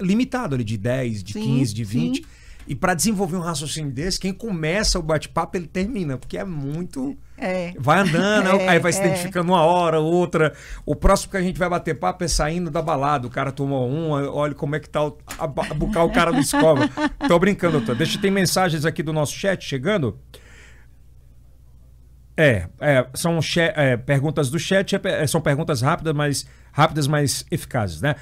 A: limitado ali, de 10, de
B: Sim,
A: 15, de 20.
B: sim.
A: E para desenvolver um raciocínio desse, quem começa o bate-papo, ele termina, porque é muito.
B: É.
A: Vai andando,
B: É,
A: aí vai se
B: é.
A: identificando uma hora, outra. O próximo que a gente vai bater papo é saindo da balada. O cara tomou um, olha como é que tá o, a, a o cara do escova. Tô brincando, doutor. Deixa tem mensagens aqui do nosso chat chegando. É, é, são é, perguntas do chat, é, é, são perguntas rápidas, mas rápidas, mas eficazes, né?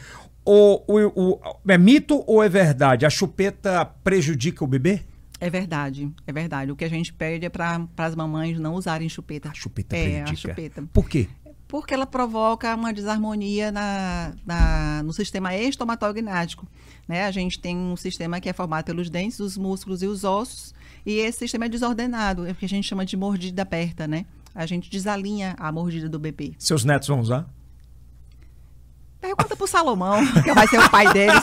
A: O, o, o- é mito ou é verdade? A chupeta prejudica o bebê?
B: É verdade, é verdade. O que a gente pede é para as mamães não usarem chupeta.
A: A chupeta
B: é,
A: prejudica.
B: a chupeta.
A: Por quê?
B: Porque ela provoca uma desarmonia na, na- no sistema estomatognático. Né? A gente tem um sistema que é formado pelos dentes, os músculos e os ossos, e esse sistema é desordenado, é o que a gente chama de mordida aberta, né? A gente desalinha a mordida do bebê.
A: Seus netos vão usar?
B: Pergunta pro Salomão, que vai ser o pai deles.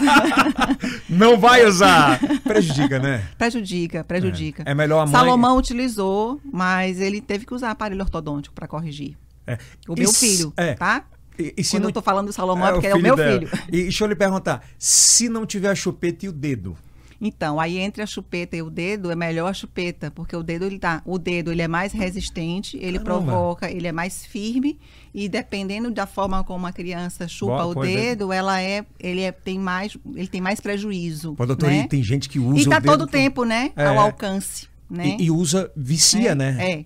A: Não vai usar! Prejudica, né?
B: prejudica, prejudica.
A: É melhor a mãe-
B: Salomão utilizou, mas ele teve que usar aparelho ortodôntico para corrigir.
A: É.
B: O meu filho,
A: é.
B: tá?
A: E, e se
B: Quando
A: não...
B: eu tô falando do Salomão é porque é o meu
A: dela.
B: filho.
A: E deixa eu lhe perguntar, se não tiver a chupeta e o dedo?
B: Então, aí entre a chupeta e o dedo é melhor a chupeta, porque o dedo ele tá, o dedo ele é mais resistente, ele
A: Caramba.
B: provoca, ele é mais firme e dependendo da forma como a criança chupa
A: Boa
B: o
A: coisa.
B: dedo, ela é, ele é, tem mais, ele tem mais prejuízo.
A: Doutor,
B: né?
A: e tem gente que usa
B: E tá
A: o dedo...
B: todo o tempo, né,
A: É.
B: ao alcance, né?
A: E, e usa, vicia,
B: é,
A: né?
B: É.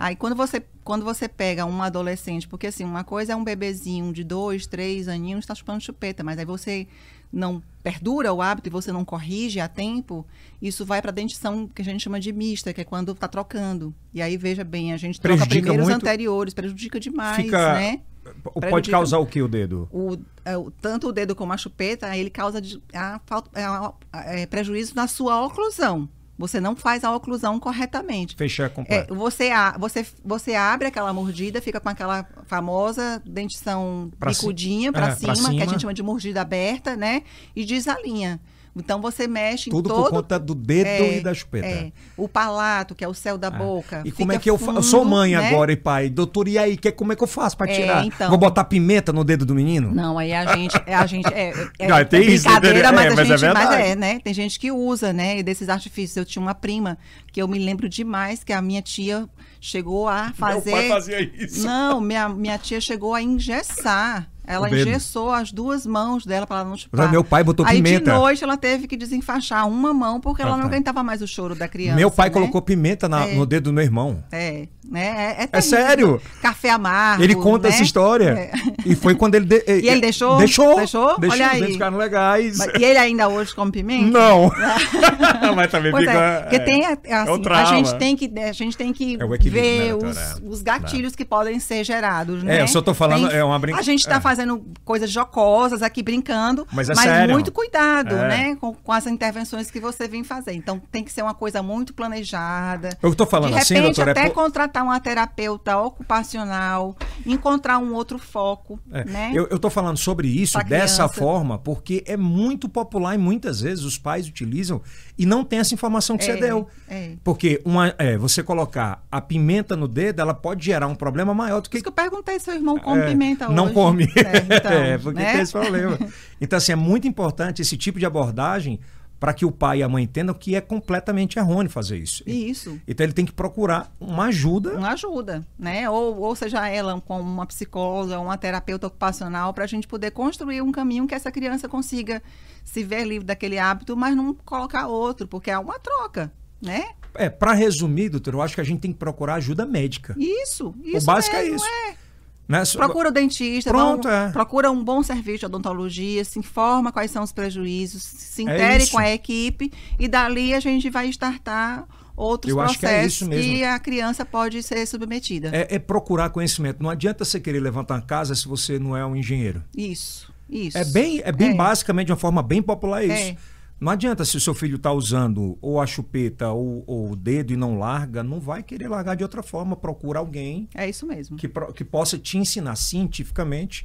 B: Aí quando você, quando você pega um adolescente, porque assim, uma coisa é um bebezinho de dois, três aninhos está chupando chupeta, mas aí você não perdura o hábito e você não corrige a tempo, isso vai para a dentição que a gente chama de mista, que é quando está trocando. E aí veja bem, a gente troca
A: Prejudica
B: primeiro os
A: muito?
B: anteriores, prejudica demais,
A: Fica...
B: né?
A: Pode
B: Prejudica-
A: causar o que o dedo?
B: O, é, o- tanto o dedo como a chupeta, ele causa de- a falta- é, a- é, prejuízo na sua oclusão. Você não faz a oclusão corretamente.
A: Fechar
B: É,
A: completo.
B: você, a- você, você abre aquela mordida, fica com aquela famosa dentição
A: Pra ci-
B: picudinha
A: é,
B: para
A: pra
B: cima, que a
A: cima.
B: gente chama de mordida aberta, né? E desalinha. Então você mexe
A: Tudo
B: em todo...
A: por conta do dedo
B: é,
A: e da chupeta.
B: É. O palato, que é o céu da boca.
A: E como
B: fica
A: é que eu faço? Eu sou mãe
B: né?
A: agora e pai. Doutor, e aí? Que, como é que eu faço pra
B: É,
A: tirar?
B: então.
A: Vou botar pimenta no dedo do menino?
B: Não, aí a gente, é, a gente é, é,
A: Não,
B: é
A: tem isso,
B: brincadeira,
A: entendeu?
B: mas,
A: É,
B: a
A: mas é
B: gente, mas
A: verdade.
B: é, né? Tem gente que usa, né? E desses artifícios. Eu tinha uma prima que eu me lembro demais que a minha tia chegou a fazer.
A: Meu pai fazia isso.
B: Não, minha, minha tia chegou a engessar. Ela engessou as duas mãos dela para ela não chupar.
A: Mas meu pai botou
B: Aí de
A: pimenta.
B: noite ela teve que desenfaixar uma mão porque ela
A: Ah,
B: não
A: tá.
B: aguentava mais o choro da criança.
A: Meu pai
B: né?
A: colocou pimenta na-
B: É.
A: no dedo do meu irmão.
B: É, né? É, é,
A: É sério?
B: Café amargo.
A: Ele conta
B: né?
A: essa história.
B: É.
A: E foi quando ele. de-
B: E ele deixou?
A: Deixou.
B: Deixou?
A: Deixou.
B: Olha
A: os
B: aí.
A: ficaram legais.
B: Mas- E ele ainda hoje come pimenta?
A: Não. Mas também
B: Pois
A: fica.
B: é, porque tem a-
A: é
B: assim,
A: o
B: a gente tem que a gente tem que
A: É
B: ver
A: né,
B: os,
A: doutora?
B: os gatilhos que podem ser gerados, né?
A: É, eu só tô falando,
B: Tem-
A: é uma brin-
B: A gente está
A: é.
B: fazendo coisas jocosas aqui brincando,
A: Mas é sério.
B: muito cuidado,
A: É.
B: né, com, com as intervenções que você vem fazer. Então tem que ser uma coisa muito planejada.
A: Eu tô falando
B: De
A: assim,
B: repente,
A: doutora, é
B: até
A: po-
B: contratar uma terapeuta ocupacional, encontrar um outro foco,
A: É,
B: né?
A: Eu, tô falando sobre isso dessa forma porque é muito popular e muitas vezes os pais utilizam e não tem essa informação que você
B: É,
A: deu.
B: é.
A: Porque uma, é, você colocar a pimenta no dedo, ela pode gerar um problema maior do
B: Por
A: que
B: isso que eu perguntei se seu irmão come
A: É,
B: pimenta
A: Não
B: hoje.
A: come.
B: É, então,
A: É, porque
B: né?
A: tem esse problema. Então, assim, é muito importante esse tipo de abordagem para que o pai e a mãe entendam que é completamente errôneo fazer isso.
B: Isso.
A: Então ele tem que procurar uma ajuda.
B: uma ajuda, né? Ou, ou seja ela com uma psicóloga, uma terapeuta ocupacional, para a gente poder construir um caminho que essa criança consiga se ver livre daquele hábito, mas não colocar outro, porque é uma troca, né?
A: É, para resumir, doutor, eu acho que a gente tem que procurar ajuda médica.
B: Isso, isso.
A: básico é
B: mesmo,
A: isso.
B: é.
A: Né?
B: Procura o dentista,
A: Pronto, é.
B: procura um bom serviço de odontologia, se informa quais são os prejuízos, se
A: É
B: intere
A: isso.
B: com a equipe e dali a gente vai startar outros
A: Eu que é
B: processos
A: isso mesmo.
B: que a criança pode ser submetida.
A: É, é procurar conhecimento. Não adianta você querer levantar uma casa se você não é um engenheiro.
B: Isso, isso.
A: É bem, é bem
B: É.
A: basicamente, de uma forma bem popular, isso. Não adianta se o seu filho está usando ou a chupeta ou, ou o dedo e não larga, não vai querer largar de outra forma. Procura alguém
B: É isso mesmo.
A: que, que possa te ensinar cientificamente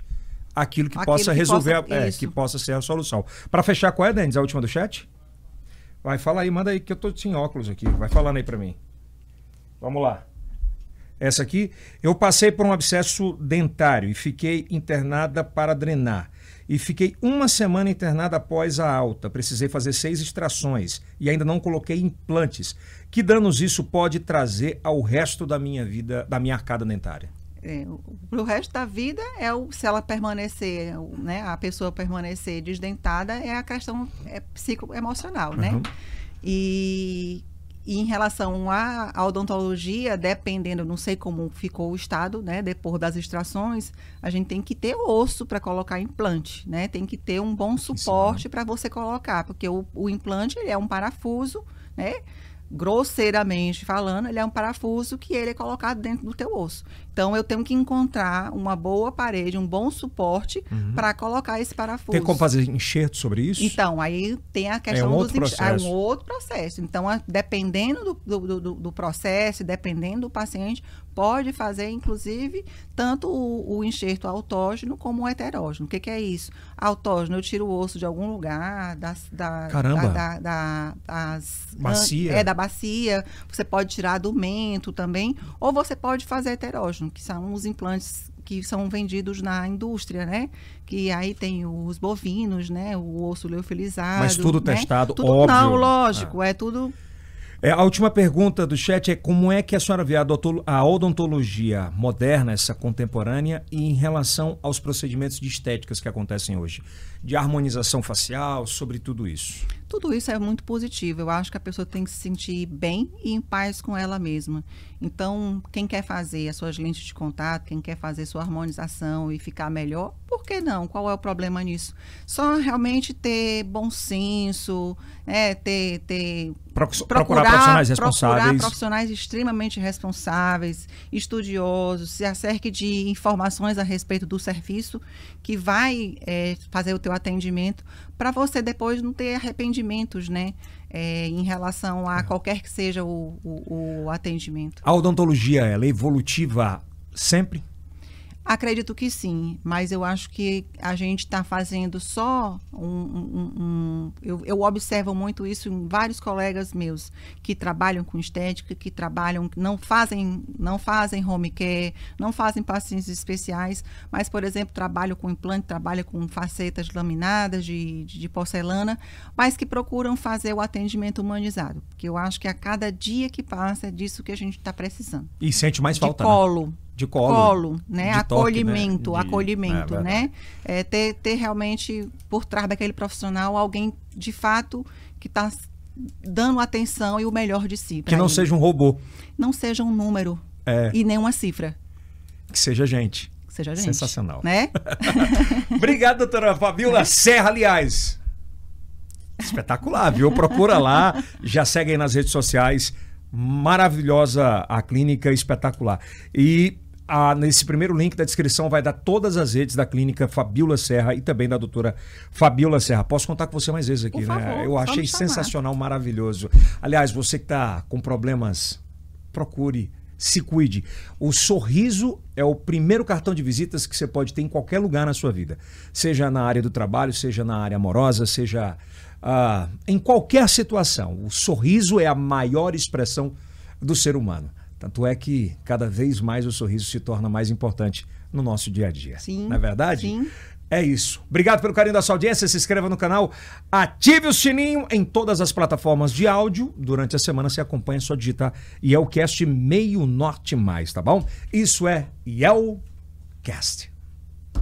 A: aquilo que
B: Aquilo
A: possa
B: que
A: resolver,
B: possa-
A: a- é, que possa ser a solução. Para fechar, qual é, Denis? A última do chat? Vai, fala aí, manda aí que eu tô sem óculos aqui. Vai falando aí para mim. Vamos lá. Essa aqui, eu passei por um abscesso dentário e fiquei internada para drenar. E fiquei uma semana internada após a alta. Precisei fazer seis extrações e ainda não coloquei implantes. Que danos isso pode trazer ao resto da minha vida, da minha arcada dentária?
B: É, para o resto da vida, é o, se ela permanecer, o- né, a pessoa permanecer desdentada, é a questão é, psicoemocional, né?
A: Uhum.
B: E, e em relação à, à odontologia, dependendo, não sei como ficou o estado, né? Depois das extrações, a gente tem que ter osso para colocar implante, né? Tem que ter um bom suporte para você colocar, porque o, o implante ele é um parafuso, né? Grosseiramente falando, ele é um parafuso que ele é colocado dentro do teu osso. Então eu tenho que encontrar uma boa parede, um bom suporte para colocar esse parafuso.
A: Uhum. Tem como fazer enxerto sobre isso?
B: Então, aí tem a questão
A: um
B: dos
A: outro
B: é
A: processo.
B: um outro processo. Então, a- dependendo do, do, do- do processo, dependendo do paciente, pode fazer, inclusive, tanto o, o enxerto autógeno como o heterógeno. O que, que é isso? Autógeno, eu tiro o osso de algum lugar, das, da,
A: Caramba.
B: da, da, da- das,
A: Bacia.
B: É, da bacia. Você pode tirar do mento também, ou você pode fazer heterógeno, que são os implantes que são vendidos na indústria, né? Que aí tem os bovinos, né? O osso leofilizado.
A: Mas tudo
B: né?
A: testado,
B: Tudo-
A: óbvio.
B: Não, lógico, é tudo
A: É, a última pergunta do chat é como é que a senhora vê a, odonto- a odontologia moderna, essa contemporânea, e em relação aos procedimentos de estéticas que acontecem hoje? De harmonização facial, sobre tudo isso.
B: Tudo isso é muito positivo. Eu acho que a pessoa tem que se sentir bem e em paz com ela mesma. Então, quem quer fazer as suas lentes de contato, quem quer fazer sua harmonização e ficar melhor, por que não? Qual é o problema nisso? Só realmente ter bom senso, né? ter, ter
A: Pro- procurar, profissionais responsáveis.
B: procurar profissionais extremamente responsáveis, estudiosos, se acerque de informações a respeito do serviço que vai eh, fazer o teu atendimento, para você depois não ter arrependimentos, né? eh, em relação
A: É.
B: a qualquer que seja o, o- o atendimento.
A: A odontologia, ela é evolutiva sempre?
B: Acredito que sim, mas eu acho que a gente está fazendo só um. um, um eu, eu, observo muito isso em vários colegas meus que trabalham com estética, que trabalham, não fazem, não fazem home care, não fazem pacientes especiais, mas, por exemplo, trabalham com implante, trabalham com facetas laminadas de, de, de porcelana, mas que procuram fazer o atendimento humanizado. Porque eu acho que a cada dia que passa é disso que a gente está precisando.
A: E sente mais falta.
B: De colo.
A: Né? De colo,
B: colo né? De acolhimento, toque, né? de... acolhimento, é, né? É, ter, ter realmente por trás daquele profissional alguém de fato que está dando atenção e o melhor de si.
A: Que não ele. seja um robô.
B: Não seja um número é. e nem uma cifra.
A: Que seja gente.
B: Que seja gente.
A: Sensacional.
B: Né?
A: Obrigado, doutora Fabiola Serra, aliás. Espetacular, viu? Procura lá, já segue aí nas redes sociais. Maravilhosa a clínica, espetacular. E a, nesse primeiro link da descrição vai dar todas as redes da clínica Fabiola Serra e também da doutora Fabiola Serra. Posso contar com você mais vezes aqui,
B: Por
A: né?
B: Favor,
A: Eu achei sensacional, maravilhoso. Aliás, você que está com problemas, procure, se cuide. O sorriso é o primeiro cartão de visitas que você pode ter em qualquer lugar na sua vida. Seja na área do trabalho, seja na área amorosa, seja uh, em qualquer situação. O sorriso é a maior expressão do ser humano. Tanto é que cada vez mais o sorriso se torna mais importante no nosso dia a dia.
B: Sim.
A: Não é verdade?
B: Sim.
A: É isso. Obrigado pelo carinho da sua audiência. Se inscreva no canal, ative o sininho em todas as plataformas de áudio. Durante a semana você acompanha, só digitar Yelcast Meio Norte Mais, tá bom? Isso é Yelcast.